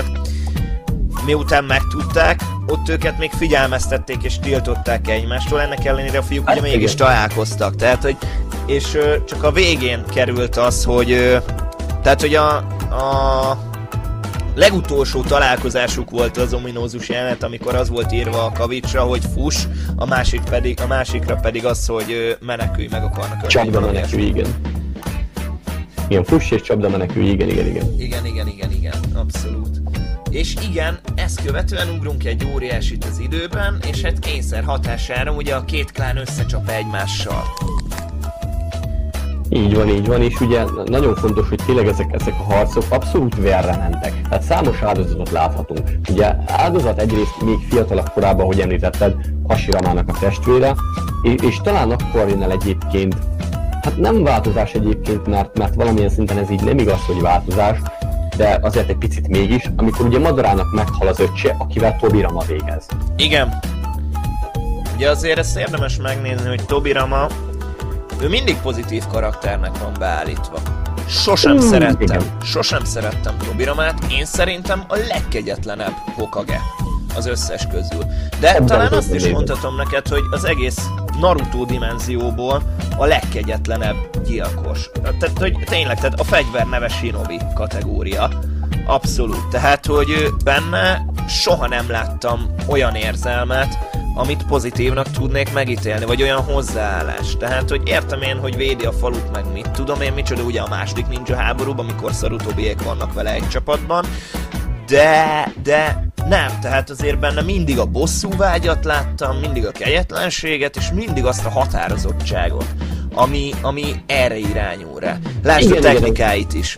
miután megtudták, ott őket még figyelmeztették és tiltották egymástól, ennek ellenére a fiúk Hát ugye mégis találkoztak, tehát hogy, és ö, csak a végén került az, hogy ö, tehát hogy a, a legutolsó találkozásuk volt az ominózus jelenet, amikor az volt írva a kavicsra, hogy fuss, a másik pedig, a másikra pedig az, hogy menekülj, meg akarnak. Csapda menekülj, igen. Igen, fuss és csapda menekülj, igen, igen, igen. Igen, igen, igen, igen, abszolút. És igen, ezt követően ugrunk egy óriásit az időben, és hát kényszer hatására ugye a két klán összecsap egymással. Így van, így van, és ugye nagyon fontos, hogy tényleg ezek, ezek a harcok abszolút vérre mentek. Tehát számos áldozatot láthatunk. Ugye áldozat egyrészt még fiatalabb korában, hogy említetted, Hashiramának a testvére, és, és talán akkor jön el egyébként, hát nem változás egyébként, mert, mert valamilyen szinten ez így nem igaz, hogy változás, de azért egy picit mégis, amikor ugye Madarának meghal az öccse, akivel Tobirama végez. Igen. Ugye azért ezt érdemes megnézni, hogy Tobirama, ő mindig pozitív karakternek van beállítva. Sosem Mm, szerettem, igen. sosem szerettem Tobiramát, én szerintem a legkegyetlenebb Hokage az összes közül. De Ebben talán azt is mondhatom neked, hogy az egész Naruto dimenzióból a legkegyetlenebb gyilkos. Tehát, hogy tényleg, tehát a fegyver neve Shinobi kategória. Abszolút. Tehát, hogy benne soha nem láttam olyan érzelmet, amit pozitívnak tudnék megítélni, vagy olyan hozzáállás. Tehát, hogy értem én, hogy védi a falut, meg mit tudom én, micsoda ugye a második ninja háborúban, amikor Sarutobiek vannak vele egy csapatban, de, de nem, tehát azért benne mindig a bosszú vágyat láttam, mindig a kegyetlenséget, és mindig azt a határozottságot, ami, ami erre irányul rá. Lásd Igen, a igen. technikáit is.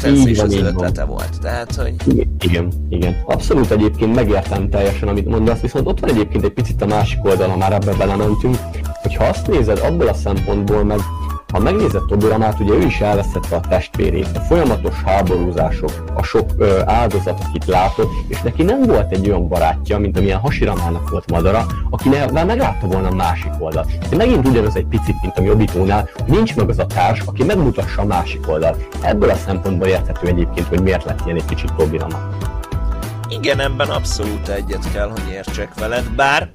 Tensei is az van. ötlete volt, tehát, hogy Igen, igen. Abszolút egyébként megértem teljesen, amit mondasz, viszont ott van egyébként egy picit a másik oldal, ha már ebbe belementünk, hogy ha azt nézed abból a szempontból, meg ha megnézed Tobiramát, ugye ő is elveszette a testvérét, a folyamatos háborúzások, a sok ö, áldozat, akit látott, és neki nem volt egy olyan barátja, mint amilyen Hasiramának volt Madara, akinek meglátta volna a másik oldalt. De megint ugyanaz egy picit, mint Obitónál, hogy nincs meg az a társ, aki megmutassa a másik oldalt. Ebből a szempontból érthető egyébként, hogy miért lett ilyen egy kicsit Tobirama. Igen, ebben abszolút egyet kell, hogy értsek veled, bár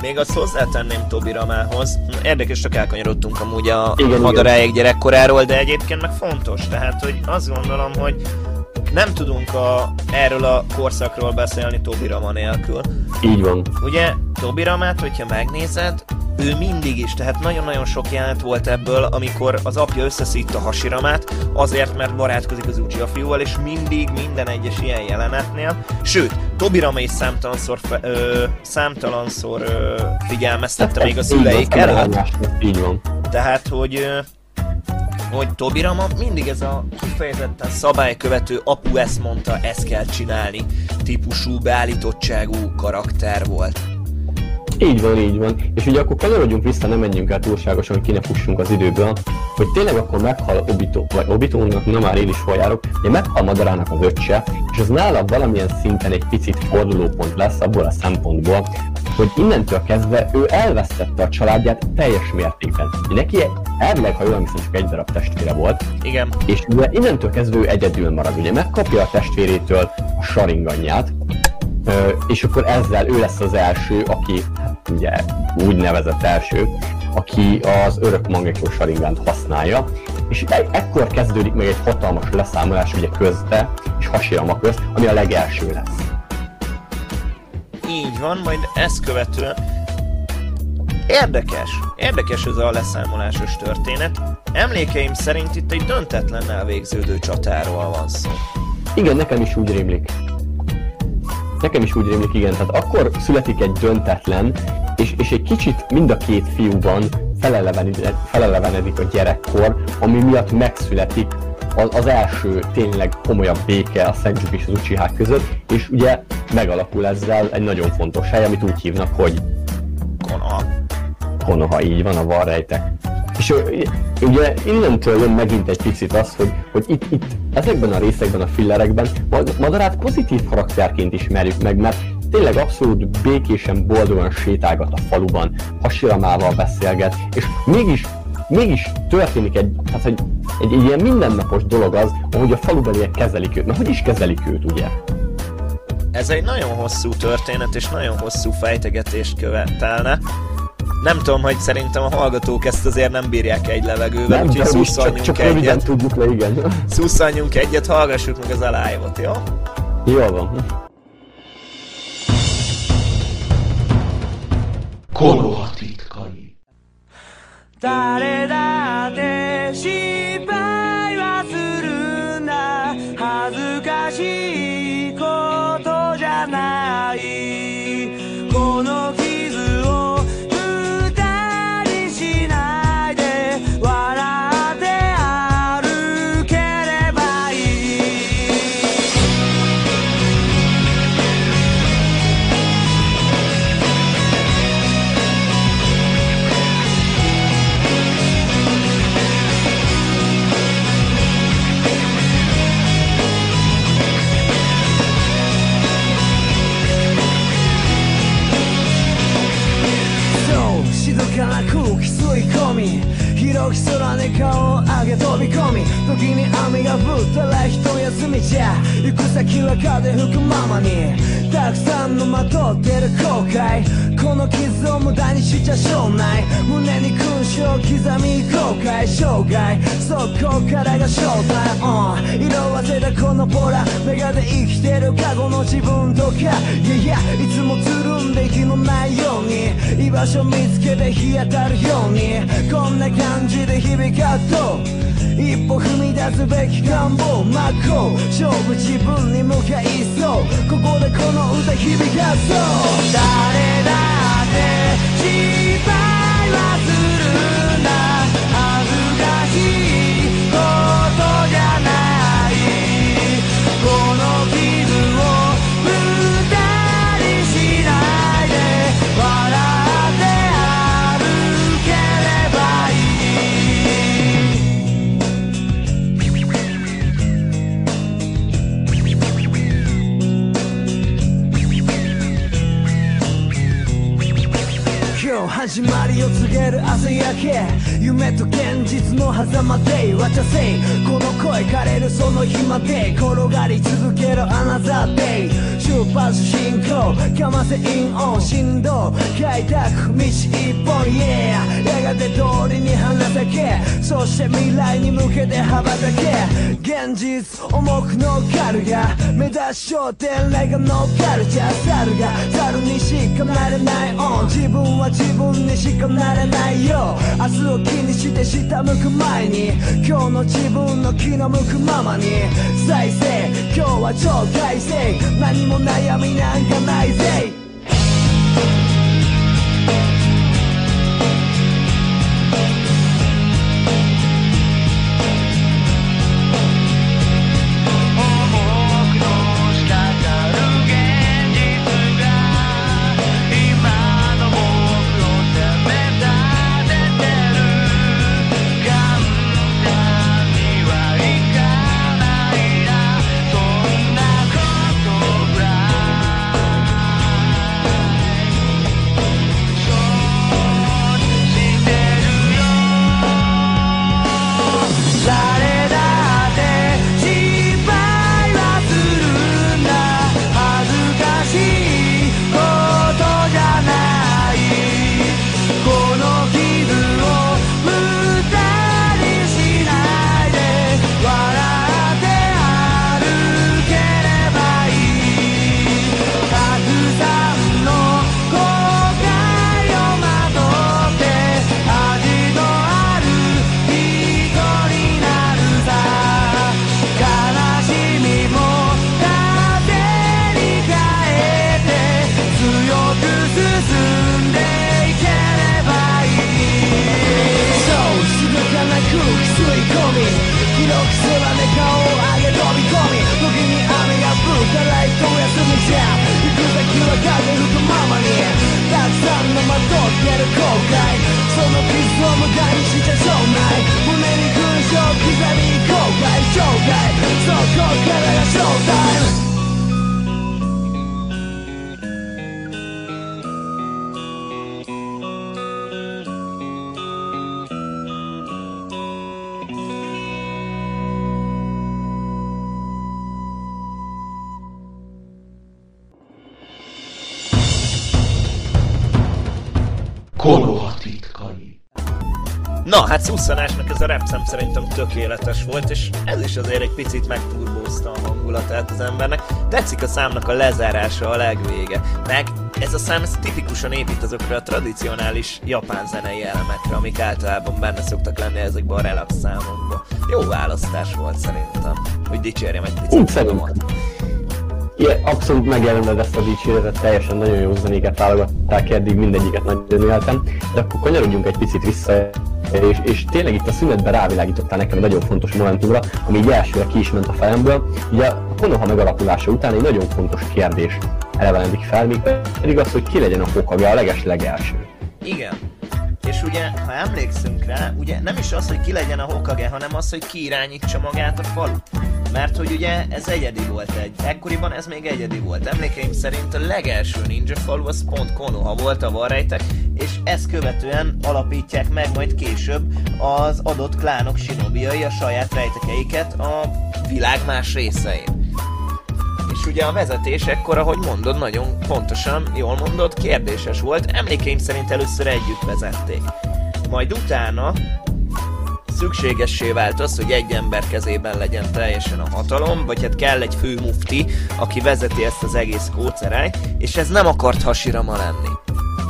még azt hozzátenném Tobi Ramához, érdekes, csak elkanyarodtunk amúgy a Igen, igen. madaráig gyerekkoráról, de egyébként meg fontos, tehát hogy azt gondolom, hogy nem tudunk a, erről a korszakról beszélni Tobi Rama nélkül. Így van. Ugye Tobi Ramát, hogyha megnézed, ő mindig is, tehát nagyon-nagyon sok jelenet volt ebből, amikor az apja összeszítta Hasiramát, azért, mert barátkozik az Uchiha fiúval, és mindig, minden egyes ilyen jelenetnél, sőt, Tobirama is számtalanszor, fe, ö, számtalanszor ö, figyelmeztette még a Ez így van, szüleik előtt, Így van. tehát, hogy ö, hogy Tobi Rama mindig ez a kifejezetten szabálykövető apu ezt mondta, ezt kell csinálni típusú beállítottságú karakter volt. Így van, így van. És ugye akkor kanyarodjunk vissza, nem menjünk el túlságosan, hogy ki ne fussunk az időből, hogy tényleg akkor meghal Obito, vagy Obitónak, na már én is hol ugye meghal Madarának az öccse, és az nála valamilyen szinten egy picit fordulópont lesz abból a szempontból, hogy innentől kezdve ő elvesztette a családját teljes mértékben. Neki elvileg, ha jól hiszem, csak egy darab testvére volt. Igen. És ugye innentől kezdve ő egyedül marad. Ugye megkapja a testvérétől a saringanját, és akkor ezzel ő lesz az első, aki ugye úgynevezett első, aki az örök Mangekyo Sharingan használja, és e- ekkor kezdődik meg egy hatalmas leszámolás ugye közte és Hashirama közt, ami a legelső lesz. Így van, majd ezt követően Érdekes, érdekes ez a leszámolásos történet. Emlékeim szerint itt egy döntetlennel végződő csatáról van szó. Igen, nekem is úgy rémlik. Nekem is úgy rémlik, igen. Tehát akkor születik egy döntetlen, és, és egy kicsit mind a két fiúban felelevenedik, felelevenedik a gyerekkor, ami miatt megszületik az, az első tényleg komolyabb béke a Senjuk és az uchiha között, és ugye megalakul ezzel egy nagyon fontos hely, amit úgy hívnak, hogy Konoha. Konoha, így van, a varrejtek. És ugye innentől jön megint egy picit az, hogy, hogy itt, itt ezekben a részekben, a fillerekben Madarát pozitív karakterként ismerjük meg, mert tényleg abszolút békésen, boldogan sétálgat a faluban, hasiramával beszélget, és mégis mégis történik egy, tehát hogy egy, egy ilyen mindennapos dolog az, ahogy a falubeliek kezelik őt. Na, hogy is kezelik őt, ugye? Ez egy nagyon hosszú történet, és nagyon hosszú fejtegetést követelne nem tudom, hogy szerintem a hallgatók ezt azért nem bírják egy levegővel, nem, úgyhogy szusszaljunk csak, csak egyet. tudjuk le, igen. Szusszaljunk egyet, hallgassuk meg az alive-ot, jó? Jó van. Konoha titkai. Tare da 静かな空気吸い込み広き空に顔を上げ飛び込み時に雨が降ったら一休みじゃ行く先は風吹くままに。たくさんのまとってる後悔。この傷を無駄にしちゃしょうない。胸に勲章刻み後悔。生涯。そこからが正体、うん、色あせたこのポラ。メガで生きてる過去の自分とか。いやいや。いつもつるんで気のないように。居場所見つけて日当たるように。こんな感じで響かすと一歩踏み出すべき願望真っ向勝負自分に向かいそう。ここでこの歌響かそう。誰だって自分始まりを告げる朝焼け。夢と現実の狭間で。渡せこの声枯れるその日まで。転がり続けるアナザーデイ出発進行。かませインオン振動。開拓道一本。Yeah やがて通りに花咲け。そして未来に向けて羽ばたけ。現実重く乗っかるが。目指す焦点レが乗っかるじゃ猿が。猿にしかなれないオン。自分は自分にしかなれないよ。明日を気にして下向く前に。今日の自分の気の向くままに。再生今日は超快晴何も悩みなんかないぜ。Na, hát szusszanásnak ez a repszem szerintem tökéletes volt, és ez is azért egy picit megturbózta a hangulatát az embernek. Tetszik a számnak a lezárása, a legvége. Meg ez a szám ez tipikusan épít azokra a tradicionális japán zenei elemekre, amik általában benne szoktak lenni ezekben a relax számokban. Jó választás volt szerintem, hogy dicsérjem egy picit. Úgy. Igen, abszolút megjelened ezt a dicséretet, teljesen nagyon jó zenéket válogatták, eddig mindegyiket nagyon éltem, de akkor kanyarodjunk egy picit vissza, és, és tényleg itt a szünetben rávilágítottál nekem egy nagyon fontos momentumra, ami így elsőre ki is ment a fejemből. Ugye a Konoha megalakulása után egy nagyon fontos kérdés elevenedik fel, még pedig az, hogy ki legyen a Hokage a leges legelső. Igen. És ugye, ha emlékszünk rá, ugye nem is az, hogy ki legyen a Hokage, hanem az, hogy ki irányítsa magát a falu. Mert hogy ugye ez egyedi volt egy. Ekkoriban ez még egyedi volt. Emlékeim szerint a legelső ninja falu az pont Konoha volt a Varrejtek, és ezt követően alapítják meg majd később az adott klánok sinobiai a saját rejtekeiket a világ más részein. És ugye a vezetés ekkor, ahogy mondod, nagyon pontosan, jól mondod, kérdéses volt. Emlékeim szerint először együtt vezették. Majd utána szükségessé vált az, hogy egy ember kezében legyen teljesen a hatalom, vagy hát kell egy fő mufti, aki vezeti ezt az egész kócerájt, és ez nem akart Hashirama lenni.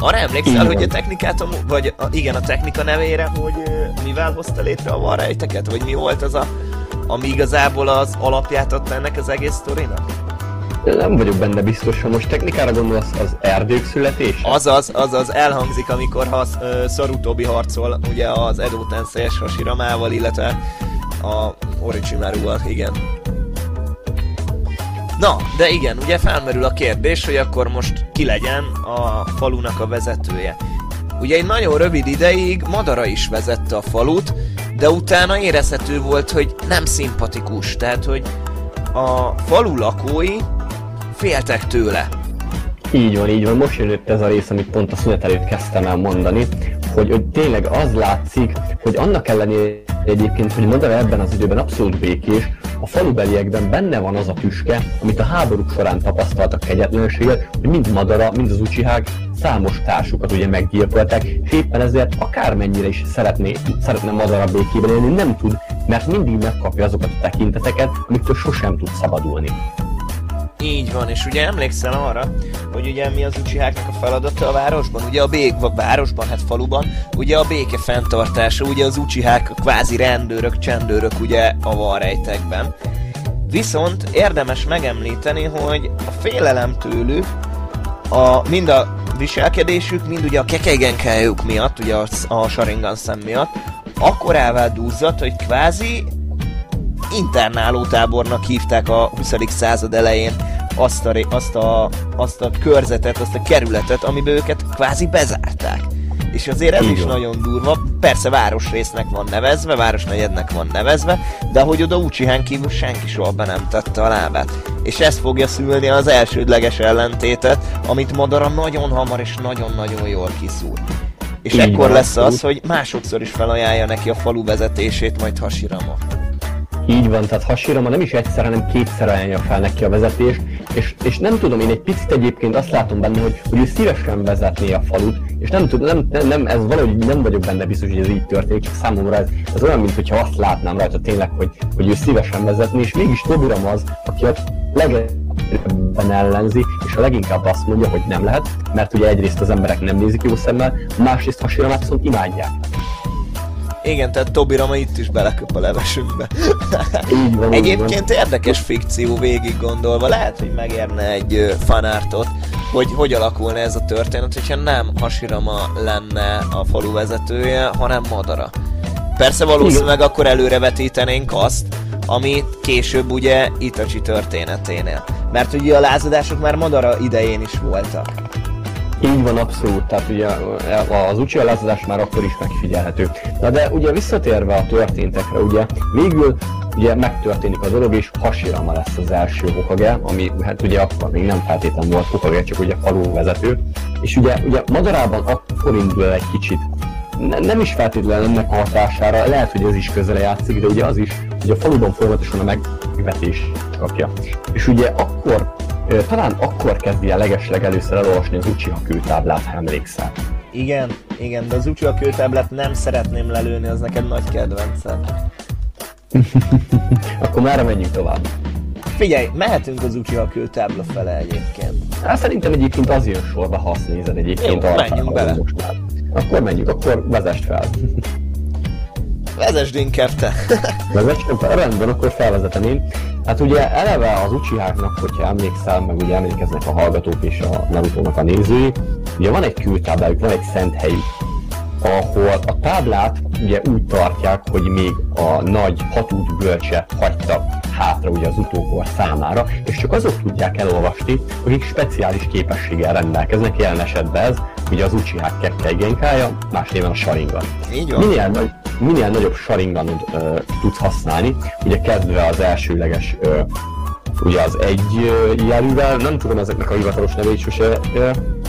Arra emlékszel, Igen. hogy a technikát, a, vagy a, igen, a technika nevére, hogy mivel hozta létre a varrejteket, vagy mi volt az a, ami igazából az alapját adta ennek az egész sztorinak? Nem vagyok benne biztos, ha most technikára gondolsz, az erdők születése? Azaz, azaz elhangzik, amikor has, ö, harcol ugye az Edo Tensei-es Hashiramával, illetve a Orochimaruval, igen. Na, de igen, ugye felmerül a kérdés, hogy akkor most ki legyen a falunak a vezetője. Ugye egy nagyon rövid ideig Madara is vezette a falut, de utána érezhető volt, hogy nem szimpatikus, tehát hogy a falu lakói féltek tőle. Így van, így van. Most jön itt ez a rész, amit pont a szünet előtt kezdtem el mondani, hogy, hogy tényleg az látszik, hogy annak ellenére egyébként, hogy Madara ebben az időben abszolút békés, a falubeliekben benne van az a tüske, amit a háborúk során tapasztaltak kegyetlenséget, hogy mind Madara, mind az Uchihák számos társukat ugye meggyilkolták, és éppen ezért akármennyire is szeretné, szeretne Madara békében élni, nem tud, mert mindig megkapja azokat a tekinteteket, amiktől sosem tud szabadulni. Így van, és ugye emlékszel arra, hogy ugye mi az Uchiháknak a feladata a városban? Ugye a bék, vagy városban, hát faluban, ugye a béke fenntartása, ugye az Uchihák a kvázi rendőrök, csendőrök ugye a varrejtekben. Viszont érdemes megemlíteni, hogy a félelem tőlük, a, mind a viselkedésük, mind ugye a kekeigenkájuk miatt, ugye a, a Sharingan szem miatt, akkor elvádúzzadt, hogy kvázi internálótábornak hívták a 20. század elején azt a, azt, a, azt a körzetet, azt a kerületet, amiben őket kvázi bezárták. És azért ez Így is nagyon durva. Persze városrésznek van nevezve, városnegyednek van nevezve, de hogy oda Uchihán kívül senki soha be nem tette a lábát. És ez fogja szülni az elsődleges ellentétet, amit Madara nagyon hamar és nagyon-nagyon jól kiszúr. És Így ekkor lesz az, hogy másodszor is felajánlja neki a falu vezetését, majd Hashirama. Így van, tehát Hashirama nem is egyszer, hanem kétszer ajánlja fel neki a vezetést, és, és nem tudom, én egy picit egyébként azt látom benne, hogy, hogy ő szívesen vezetné a falut, és nem tudom, nem, nem, ez valahogy nem vagyok benne biztos, hogy ez így történik, csak számomra ez, ez olyan, mintha azt látnám rajta tényleg, hogy, hogy ő szívesen vezetni, és mégis Tobiram az, aki a legebben ellenzi, és a leginkább azt mondja, hogy nem lehet, mert ugye egyrészt az emberek nem nézik jó szemmel, másrészt Hashiramát viszont imádják. Igen, tehát Tobirama itt is beleköp a levesünkbe. Így van, úgy van. Egyébként érdekes fikció végig gondolva, lehet, hogy megérne egy fanártot, hogy hogy alakulna ez a történet, hogyha nem Hashirama lenne a falu vezetője, hanem Madara. Persze valószínűleg akkor előrevetítenénk azt, amit később ugye Itachi történeténél. Mert ugye a lázadások már Madara idején is voltak. Így van, abszolút, tehát ugye az Uchiha lázadás már akkor is megfigyelhető. Na de ugye visszatérve a történtekre, ugye végül ugye megtörténik a dolog, és Hashirama lesz az első Hokage, ami hát ugye akkor még nem feltétlenül volt Hokage, csak ugye falu vezető. És ugye, ugye Madarában akkor indul el egy kicsit ne, nem is feltétlenül ennek a hatására, lehet, hogy ez is közele játszik, de ugye az is, hogy a faluban folyamatosan a megvetés kapja. És ugye akkor, talán akkor kezdi el legesleg először elolvasni az Uchiha kőtáblát, ha emlékszel. Igen, igen, de az Uchiha kőtáblát nem szeretném lelőni, az neked nagy kedvencem. Akkor már menjünk tovább. Figyelj, mehetünk az Uchiha kőtábla fele egyébként. Hát szerintem egyébként az jön sorba, ha azt nézed egyébként. Jó, menjünk bele. Most már. Akkor menjünk, akkor vezest fel. Vezesd inkább te. Vezessem fel? Rendben, akkor felvezetem én. Hát ugye eleve az Uchiháknak, hogyha emlékszel, meg ugye emlékeznek a hallgatók és a Naruto-nak a nézői, ugye van egy kültáblájuk, van egy szent helyük, ahol a táblát ugye úgy tartják, hogy még a nagy hatút bölcse hagyta hátra ugye az utókor számára, és csak azok tudják elolvasni, akik speciális képességgel rendelkeznek, jelen esetben ez ugye az Uchihák Kekkei Genkája, más néven a Sharingan. Így van. Minél, nagy, minél nagyobb Sharinganod ö, tudsz használni, ugye kezdve az elsőleges ö, ugye az egy jelűvel, nem tudom ezeknek a hivatalos nevét sose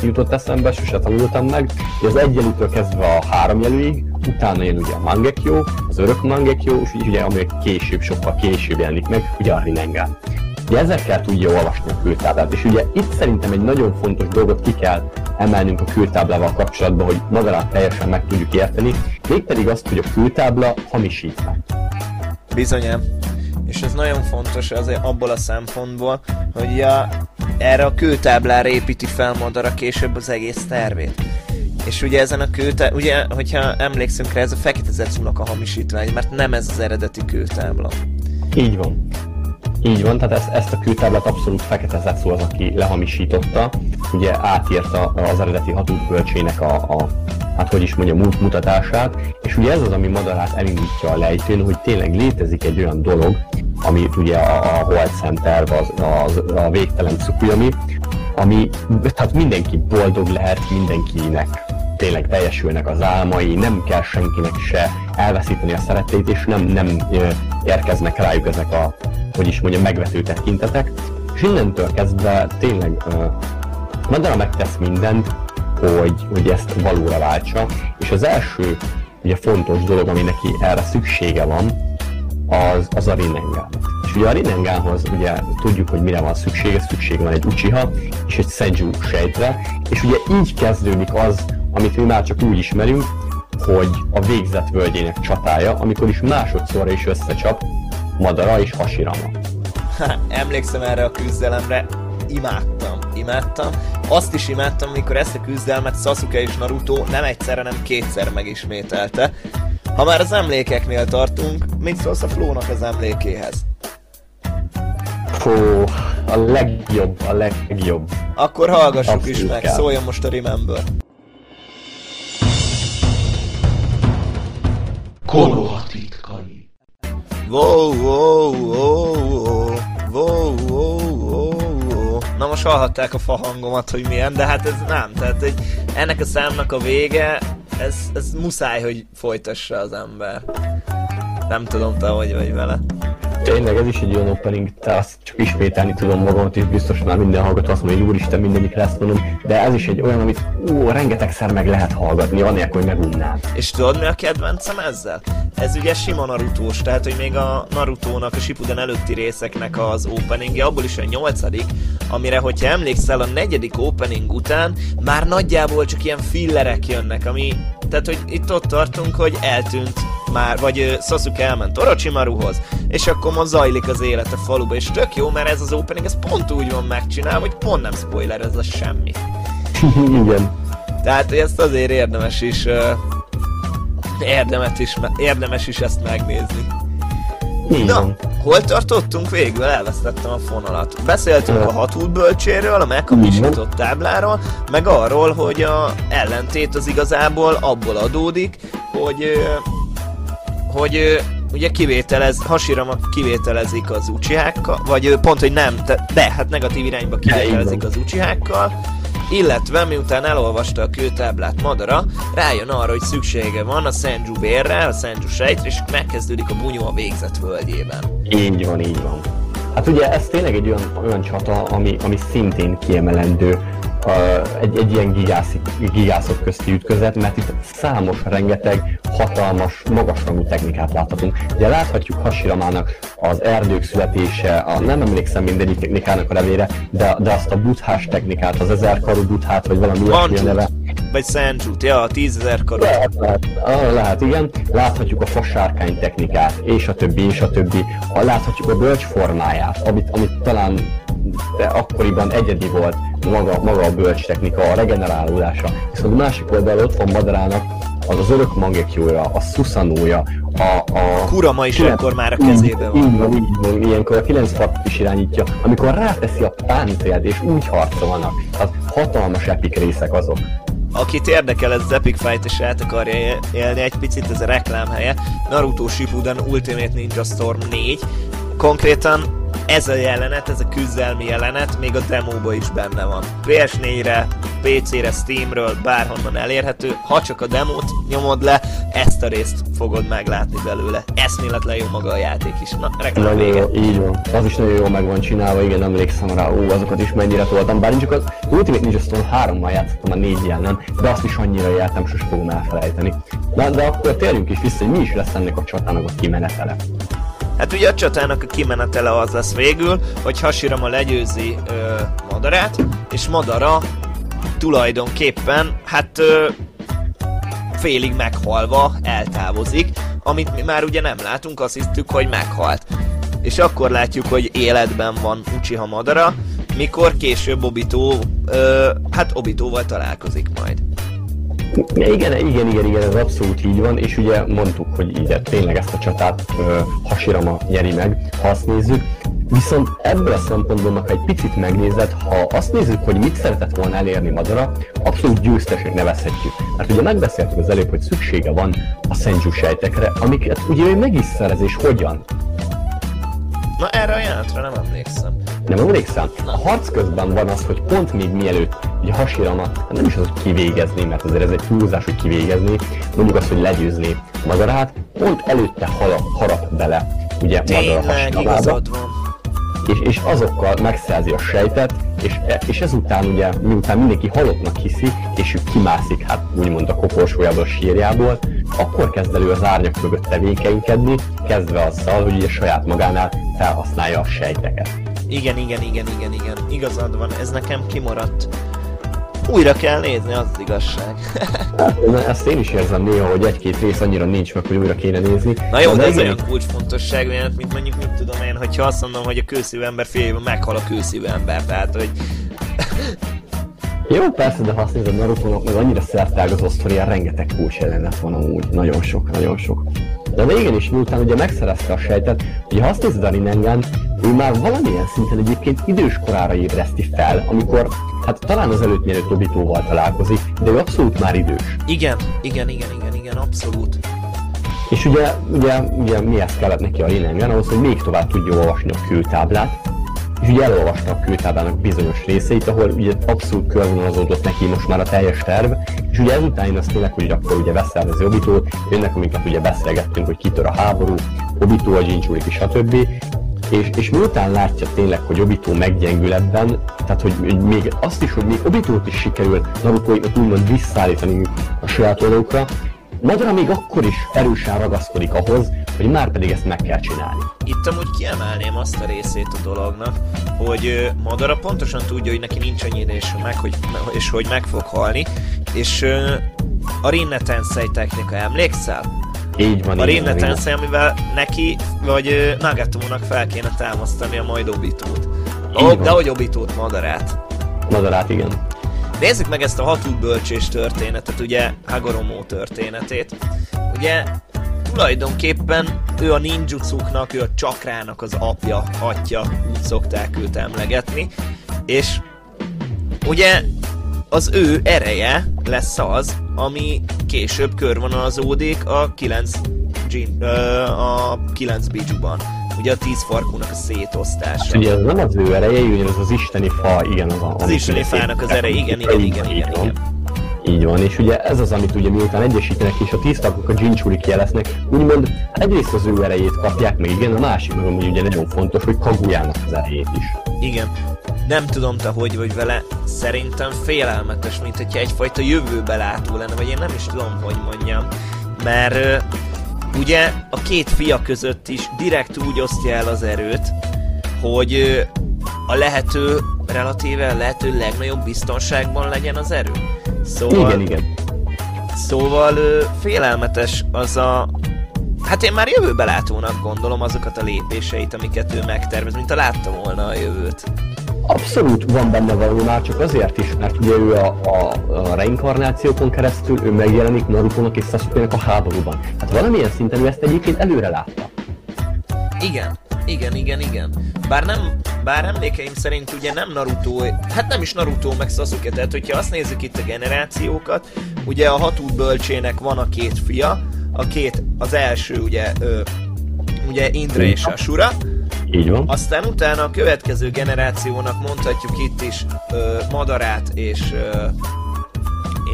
jutott eszembe, sose tanultam meg, ugye az egy jelűtől kezdve a három jelűig, utána jön ugye a Mangekyo, az örök Mangekyo, és ugye ami később, sokkal később jelenik meg, ugye a Rinnegan. Ugye ezekkel tudja olvasni a kőtáblát, és ugye itt szerintem egy nagyon fontos dolgot ki kell emelnünk a kőtáblával kapcsolatban, hogy magadát teljesen meg tudjuk érteni, mégpedig azt, hogy a kőtábla hamisítvány. Bizonyám. És ez nagyon fontos azért abból a szempontból, hogy a, erre a kőtáblára építi fel Madara később az egész tervét. És ugye ezen a kőtábla, ugye, hogyha emlékszünk rá, ez a Fekete Zetsunak a hamisítvány, mert nem ez az eredeti kőtábla. Így van. Így van, tehát ezt, ezt a kőtáblát abszolút Fekete Zetsu az, aki lehamisította, ugye átírta az eredeti hatútbölcsének a, a hát hogy is mondjam, mut- mutatását, és ugye ez az, ami Madarát elindítja a lejtőn, hogy tényleg létezik egy olyan dolog, amit ugye a, a World Center, az, az, a végtelen Tsukuyami, ami, tehát mindenki boldog lehet, mindenkinek tényleg teljesülnek az álmai, nem kell senkinek se elveszíteni a szerettét, és nem, nem érkeznek rájuk ezek a, hogy is mondjam, megvető tekintetek. És innentől kezdve tényleg Madara megtesz mindent, hogy, hogy ezt valóra váltsa, és az első ugye fontos dolog, ami neki erre szüksége van, az, az a Rinnegan. És ugye a Rinnenganhoz ugye tudjuk, hogy mire van szüksége, szüksége van egy Uchiha és egy Senju sejtre, és ugye így kezdődik az, amit mi már csak úgy ismerünk, hogy a végzett völgyének csatája, amikor is másodszorra is összecsap Madara és Hashirama. Ha, emlékszem erre a küzdelemre, imádtam, imádtam. Azt is imádtam, amikor ezt a küzdelmet Sasuke és Naruto nem egyszerre, nem kétszer megismételte. Ha már az emlékeknél tartunk, mit szólsz a Flónak az emlékéhez? Fú, a legjobb, a legjobb. Akkor hallgassuk Abszolút is meg, kell. szóljon most a Remember. Konoha titkai. Wow, wow, wow, wow, wow, wow, wow, wow. Na most hallhatták a fa hangomat, hogy milyen, de hát ez nem, tehát egy, ennek a számnak a vége, ez, ez muszáj, hogy folytassa az ember. Nem tudom te, hogy vagy vele. Tényleg ez is egy olyan opening, azt csak ismételni tudom magamat, és biztos már minden hallgató azt mondja, hogy úristen, mindegyikre ezt mondom, de ez is egy olyan, amit ú, rengetegszer meg lehet hallgatni, anélkül, hogy megunnám. És tudod mi a kedvencem ezzel? Ez ugye sima Narutós, tehát hogy még a Narutónak, a Shippuden előtti részeknek az openingje, abból is a nyolcadik, amire, hogyha emlékszel, a negyedik opening után már nagyjából csak ilyen fillerek jönnek, ami... Tehát, hogy itt ott tartunk, hogy eltűnt már, vagy ö, Sasuke elment Orochimaruhoz, és akkor ma zajlik az élet a faluba, és tök jó, mert ez az opening, ez pont úgy van megcsinálva, hogy pont nem spoiler, ez a semmi. Igen. Tehát ezt azért érdemes is, uh, érdemes is, érdemes is ezt megnézni. Így Na, hol tartottunk végül? Elvesztettem a fonalat. Beszéltünk Ö. a hatút bölcséről, a meghamisított tábláról, meg arról, hogy a ellentét az igazából abból adódik, hogy hogy ugye kivételez, Hashirama kivételezik az uchihákkal, vagy pont, hogy nem, de, de hát negatív irányba kivételezik az uchihákkal, illetve miután elolvasta a kőtáblát Madara, rájön arra, hogy szüksége van a Senju vérre, a Senju sejtre, és megkezdődik a bunyó a végzett völgyében. Így van, így van. Hát ugye ez tényleg egy olyan, olyan csata, ami, ami szintén kiemelendő uh, egy, egy ilyen gigászik, gigászok közti ütközet, mert itt számos, rengeteg, hatalmas, magasrangú technikát láthatunk. Ugye láthatjuk Hashiramának az erdők születése, a, nem emlékszem mindegyik technikának a nevére, de, de azt a buthás technikát, az ezerkarú buthát, vagy valami a Mancsút. neve. Vagy Sanjut, ja, a tízezer karot. Lehet, lehet, ah, lehet, igen. Láthatjuk a fasárkány technikát, és a többi, és a többi. Ah, Láthatjuk a bölcs formáját, amit, amit talán de akkoriban egyedi volt maga, maga a bölcs technika, a regenerálódása. Viszont a másik oldalon ott van Madarának az az örök mangekjója, a szuszanója, a, a... Kurama is kilenc- akkor már a kezében van. Így van, így van, ilyenkor a kilenc farkot is irányítja, amikor ráteszi a páncélt és úgy harcolnak. Az hatalmas epik részek azok. Akit érdekel, ez az Epic Fight és át akarja él- élni egy picit, ez a reklámhelye. Naruto Shippuden Ultimate Ninja Storm 4. Konkrétan ez a jelenet, ez a küzdelmi jelenet még a demóba is benne van. PS4-re, PC-re, Steamről, bárhonnan elérhető. Ha csak a demót nyomod le, ezt a részt fogod meglátni belőle. Eszméletlen jó maga a játék is. Na, reklám vége. jó, így van. Az is nagyon jól meg van csinálva, igen, emlékszem rá, ó, azokat is mennyire toltam. Bár csak az Ultimate Ninja Storm 3-mal játszottam a 4 nem, de azt is annyira jártam, sose fogom elfelejteni. Na, de akkor térjünk is vissza, hogy mi is lesz ennek a csatának a kimenetele. Hát ugye a csatának a kimenetele az lesz végül, hogy Hashirama legyőzi ö, Madarát, és Madara tulajdonképpen, hát ö, félig meghalva eltávozik, amit mi már ugye nem látunk, azt hisztük, hogy meghalt. És akkor látjuk, hogy életben van Uchiha Madara, mikor később Obito, ö, hát Obitóval találkozik majd. Igen, igen, igen, igen, ez abszolút így van, és ugye mondtuk, hogy ugye tényleg ezt a csatát uh, Hashirama nyeri meg, ha azt nézzük. Viszont ebből a szempontból, ha egy picit megnézed, ha azt nézzük, hogy mit szeretett volna elérni Madara, abszolút győztesnek nevezhetjük. Mert ugye megbeszéltük az előbb, hogy szüksége van a Senju sejtekre, amiket ugye ő meg is szerez, és hogyan. Na erre a jelentre nem emlékszem. Nem emlékszem? A harc közben van az, hogy pont még mielőtt ugye Hashirama, hát nem is az, hogy kivégezni, mert azért ez egy túlzás, hogy kivégezni, mondjuk azt, hogy legyőzni Madarát, pont előtte harap, harap bele, ugye Tényleg, van. és, és azokkal megszerzi a sejtet, és, és ezután ugye, miután mindenki halottnak hiszi, és ő kimászik, hát úgymond a koporsójából, a sírjából, akkor kezd elő az árnyak mögött tevékenykedni, kezdve azzal, hogy ugye saját magánál felhasználja a sejteket. Igen, igen, igen, igen, igen. Igazad van, ez nekem kimaradt. Újra kell nézni, az az igazság. Hát, ezt én is érzem néha, hogy egy-két rész annyira nincs meg, hogy újra kéne nézni. Na jó, de ez igen, olyan kulcsfontosságú jelent, mint mondjuk, mit tudom én, hogyha azt mondom, hogy a kőszívű ember fél meghal a kőszívű ember, tehát, hogy Jó, persze, de ha azt nézed naruto meg annyira szertágazó sztoria, rengeteg kulcs jelenet van amúgy. Nagyon sok, nagyon sok. De végén is, miután ugye megszerezte a sejtet, ugye ha azt nézed a Rinnegan, ő már valamilyen szinten egyébként idős korára ébreszti fel, amikor, hát talán az előtt mielőtt Obitóval találkozik, de ő abszolút már idős. igen, igen, igen, igen, igen, abszolút. És ugye, ugye, ugye mihez kellett neki a Rinnegan, ahhoz, hogy még tovább tudja olvasni a kőtáblát, és ugye elolvasta a kőtáblának bizonyos részeit, ahol ugye abszolút körvonalazódott neki most már a teljes terv, és ugye ezután jön az tényleg, hogy akkor ugye beszervezi Obitót, jönnek, amiket ugye beszélgettünk, hogy kitör a háború, Obitó a Jinchuriki, stb. És, és miután látja tényleg, hogy Obito meggyengül ebben, tehát hogy, hogy még azt is, hogy még Obitót is sikerült Naruto-inak úgymond visszaállítani a saját oldalukra, Madara még akkor is erősen ragaszkodik ahhoz, hogy már pedig ezt meg kell csinálni. Itt amúgy kiemelném azt a részét a dolognak, hogy Madara pontosan tudja, hogy neki nincs annyi és, meg, hogy, és hogy meg fog halni, és a Rinne Tensei technika, emlékszel? Így van, A Rinne. Tensei, amivel neki, vagy ö, Nagato-nak fel kéne támasztani a majd Obitót. Van. de hogy Obitót, Madarát. Madarát, igen. Nézzük meg ezt a hatú bölcsés történetet, ugye Hagoromo történetét. Ugye tulajdonképpen ő a ninjutsuknak, ő a csakrának az apja, atya, úgy szokták őt emlegetni. És ugye az ő ereje lesz az, ami később körvonalazódik a 9 Jin, ö, a 9 bijuban. Ugye a 10 farkúnak a szétosztása. Ugye ez nem az ő ereje, ugyan az az isteni fa, igen, az a... Az isteni ugye fának az ereje, igen, igen, igen, igen, van. igen. Így van, és ugye ez az, amit ugye miután egyesítenek és a tíz tagok a Jinchuri jeleznek, úgymond egyrészt az ő erejét kapják meg, igen, a másik meg amúgy ugye nagyon fontos, hogy Kagujának az erejét is. Igen. Nem tudom te hogy vagy vele, szerintem félelmetes, mint hogyha egyfajta jövőbe látó lenne, vagy én nem is tudom, hogy mondjam. Mert ugye a két fia között is direkt úgy osztja el az erőt, hogy a lehető, relatíve lehető legnagyobb biztonságban legyen az erő. Szóval, Igen, igen. szóval félelmetes az a... Hát én már jövőbe látónak gondolom azokat a lépéseit, amiket ő megtervez, mint a látta volna a jövőt. Abszolút van benne valami már csak azért is, mert ugye ő a, a, a reinkarnációkon keresztül ő megjelenik Naruto-nak és Sasuke-nek a háborúban. Hát valamilyen szinten ő ezt egyébként előre látta. Igen, igen, igen, igen. Bár nem, bár emlékeim szerint ugye nem Naruto, hát nem is Naruto meg Sasuke, tehát hogyha azt nézzük itt a generációkat, ugye a hatú bölcsének van a két fia, a két, az első ugye, ö, ugye Indra és Asura, Így van. aztán utána a következő generációnak mondhatjuk itt is ö, Madarát és, ö,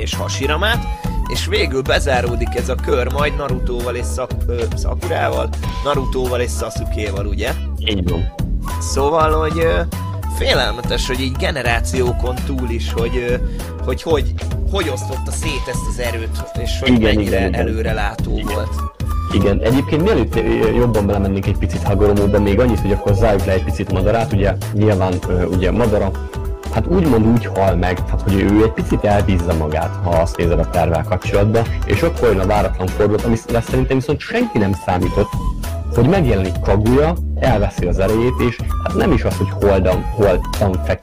és Hasiramát, és végül bezáródik ez a kör majd Narutóval és Szak, ö, Sakurával, Narutóval és Sasukéval, ugye? Így van. Szóval, hogy ö, félelmetes, hogy így generációkon túl is, hogy ö, hogy, hogy, hogy osztotta szét ezt az erőt, és hogy Igen, mennyire igen, igen. előrelátó volt. Igen, egyébként mielőtt jobban belemennénk egy picit Hagoromóba, még annyit, hogy akkor zárjuk le egy picit Madarát, ugye nyilván ugye Madara, hát úgymond úgy hal meg, tehát hogy ő egy picit elbízza magát, ha azt nézed a tervvel kapcsolatban, és akkor jön a váratlan fordulat, ami szerintem viszont senki nem számított, hogy megjelenik Kaguya, elveszi az erejét, és hát nem is az, hogy holdan, holdan fek,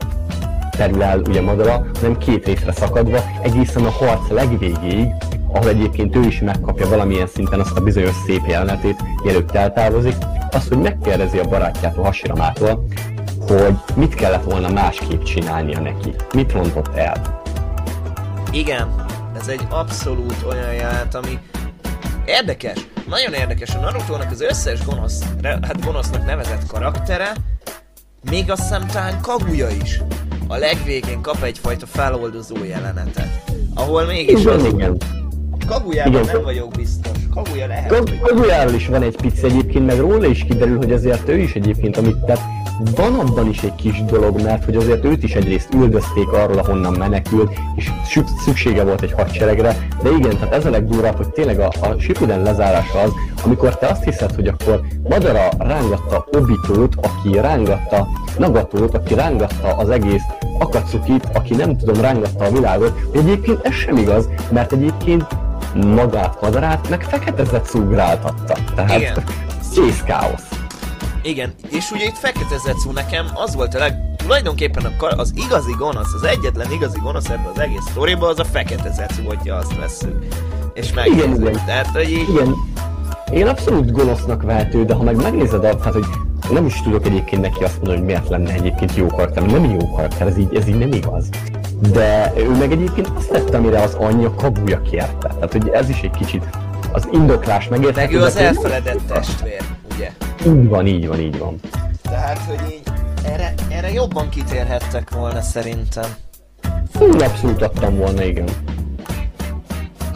terül el ugye Madara, hanem két részre szakadva, egészen a harc legvégéig, ahol egyébként ő is megkapja valamilyen szinten azt a bizonyos szép jelenetét, mielőtt eltávozik, az, hogy megkérdezi a barátjától, Hasiramától, hogy mit kellett volna másképp csinálnia neki, mit rontott el. Igen, ez egy abszolút olyan jelent, ami érdekes, nagyon érdekes. A Naruto-nak az összes gonosz, hát gonosznak nevezett karaktere, még azt hiszem talán Kaguya is. A legvégén kap egyfajta feloldozó jelenetet. Ahol mégis Igen, az... igen. Igen. nem vagyok biztos. Kaguya lehet. Kagujáról is van egy pici egyébként, meg róla is kiderül, hogy azért ő is egyébként, amit tett, van abban is egy kis dolog, mert hogy azért őt is egyrészt üldözték arról, ahonnan menekült, és szük- szüksége volt egy hadseregre, de igen, tehát ez a legdurvább, hogy tényleg a, a Shippuden lezárása az, amikor te azt hiszed, hogy akkor Madara rángatta Obitót, aki rángatta Nagatót, aki rángatta az egész Akatsukit, aki nem tudom, rángatta a világot, hogy egyébként ez sem igaz, mert egyébként magát Madarát meg fekete zetszú gráltatta. Tehát Igen. kész káosz. Igen, és ugye itt Fekete Zetsu nekem az volt a leg... Tulajdonképpen a az igazi gonosz, az egyetlen igazi gonosz ebben az egész sztoriban az a Fekete Zetsu, hogyha azt vesszük. És megnézzük. igen. Tehát, hogy így... Igen, én abszolút gonosznak vehető, de ha meg megnézed, a- tehát hogy nem is tudok egyébként neki azt mondani, hogy miért lenne egyébként jó karakter, nem jó karakter, ez így, ez így nem igaz. De ő meg egyébként azt tette, amire az anyja kabuja kérte. Tehát, hogy ez is egy kicsit az indoklás megérte. Meg ő az elfeledett testvér, ugye? Így van, így van, így van. Tehát, hogy így erre, erre jobban kitérhettek volna szerintem. Fú, abszolút adtam volna, igen.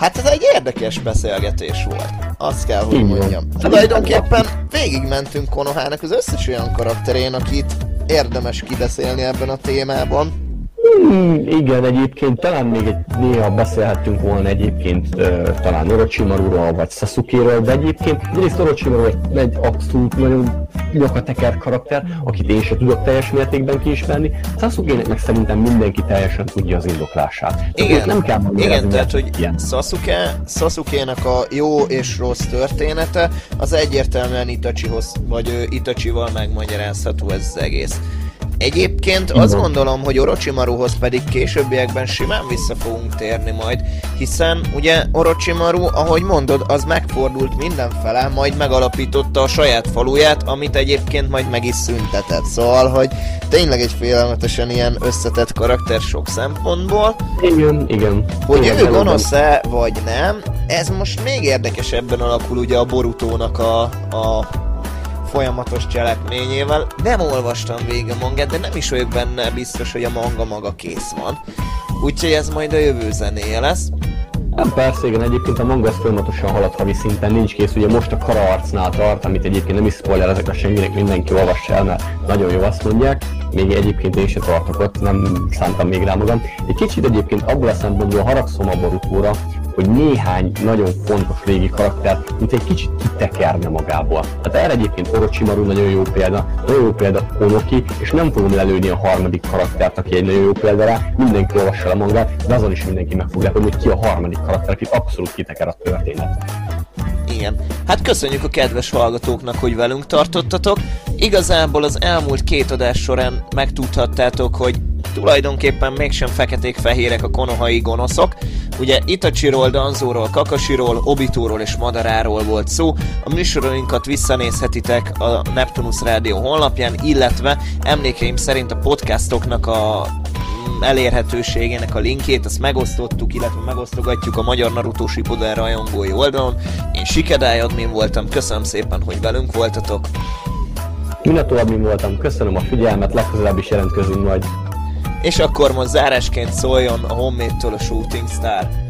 Hát ez egy érdekes beszélgetés volt. Azt kell, hogy mondjam. Tulajdonképpen végigmentünk Konohának az összes olyan karakterén, akit érdemes kibeszélni ebben a témában. Hmm, igen, egyébként talán még egy néha beszélhettünk volna egyébként ö, talán Orochimaruról vagy Sasuke-ről, de egyébként egyrészt Orochimaru egy, egy abszolút nagyon nyakateker karakter, akit én sem tudok teljes mértékben kiismerni, Sasuke-nek meg szerintem mindenki teljesen tudja az indoklását. Igen, nem kell igen tehát, hogy ilyen. Sasuke, Sasuke-nek a jó és rossz története, az egyértelműen Itachihoz, vagy Itachival megmagyarázható ez az egész. Egyébként azt gondolom, hogy Orochimaruhoz pedig későbbiekben simán vissza fogunk térni majd, hiszen ugye Orochimaru, ahogy mondod, az megfordult mindenfele, majd megalapította a saját faluját, amit egyébként majd meg is szüntetett. Szóval, hogy tényleg egy félelmetesen ilyen összetett karakter sok szempontból, Igen, igen. hogy Tényleg ő gonosz-e, vagy nem, ez most még érdekesebben alakul ugye a Borutónak a, a folyamatos cselekményével. Nem olvastam végig a mangát, de nem is vagyok benne biztos, hogy a manga maga kész van. Úgyhogy ez majd a jövő zenéje lesz. Hát persze, igen, egyébként a manga az folyamatosan halad havi szinten, nincs kész, ugye most a kara arcnál tart, amit egyébként nem is spoiler ezekre senkinek, mindenki olvassa el, mert nagyon jó azt mondják. Még egyébként én sem tartok ott, nem szántam még rá magam. Egy kicsit egyébként abból a szempontból haragszom a Borutóra, hogy néhány nagyon fontos régi karakter, mint egy kicsit kitekerne magából. Hát erre egyébként Orochimaru nagyon jó példa, nagyon jó példa Onoki, és nem fogom lelőni a harmadik karaktert, aki egy nagyon jó példa rá, mindenki olvassa a mangát, de azon is mindenki meg fog lepődni, hogy ki a harmadik karakter, akit abszolút kiteker a történet. Igen. Hát köszönjük a kedves hallgatóknak, hogy velünk tartottatok. Igazából az elmúlt két adás során megtudhattátok, hogy tulajdonképpen mégsem feketék-fehérek a konohai gonoszok. Ugye Itachiról, Danzóról, Kakasiról, Obitúról és Madaráról volt szó. A műsoroinkat visszanézhetitek a Neptunus Rádió honlapján, illetve emlékeim szerint a podcastoknak a elérhetőségének a linkjét, azt megosztottuk, illetve megosztogatjuk a Magyar Naruto Shippuden rajongói oldalon. Én Sikedály admin voltam, köszönöm szépen, hogy velünk voltatok. Minato admin voltam, köszönöm a figyelmet, legközelebb is jelentkezünk majd. És akkor most zárásként szóljon a Homemade-től a Shooting Star.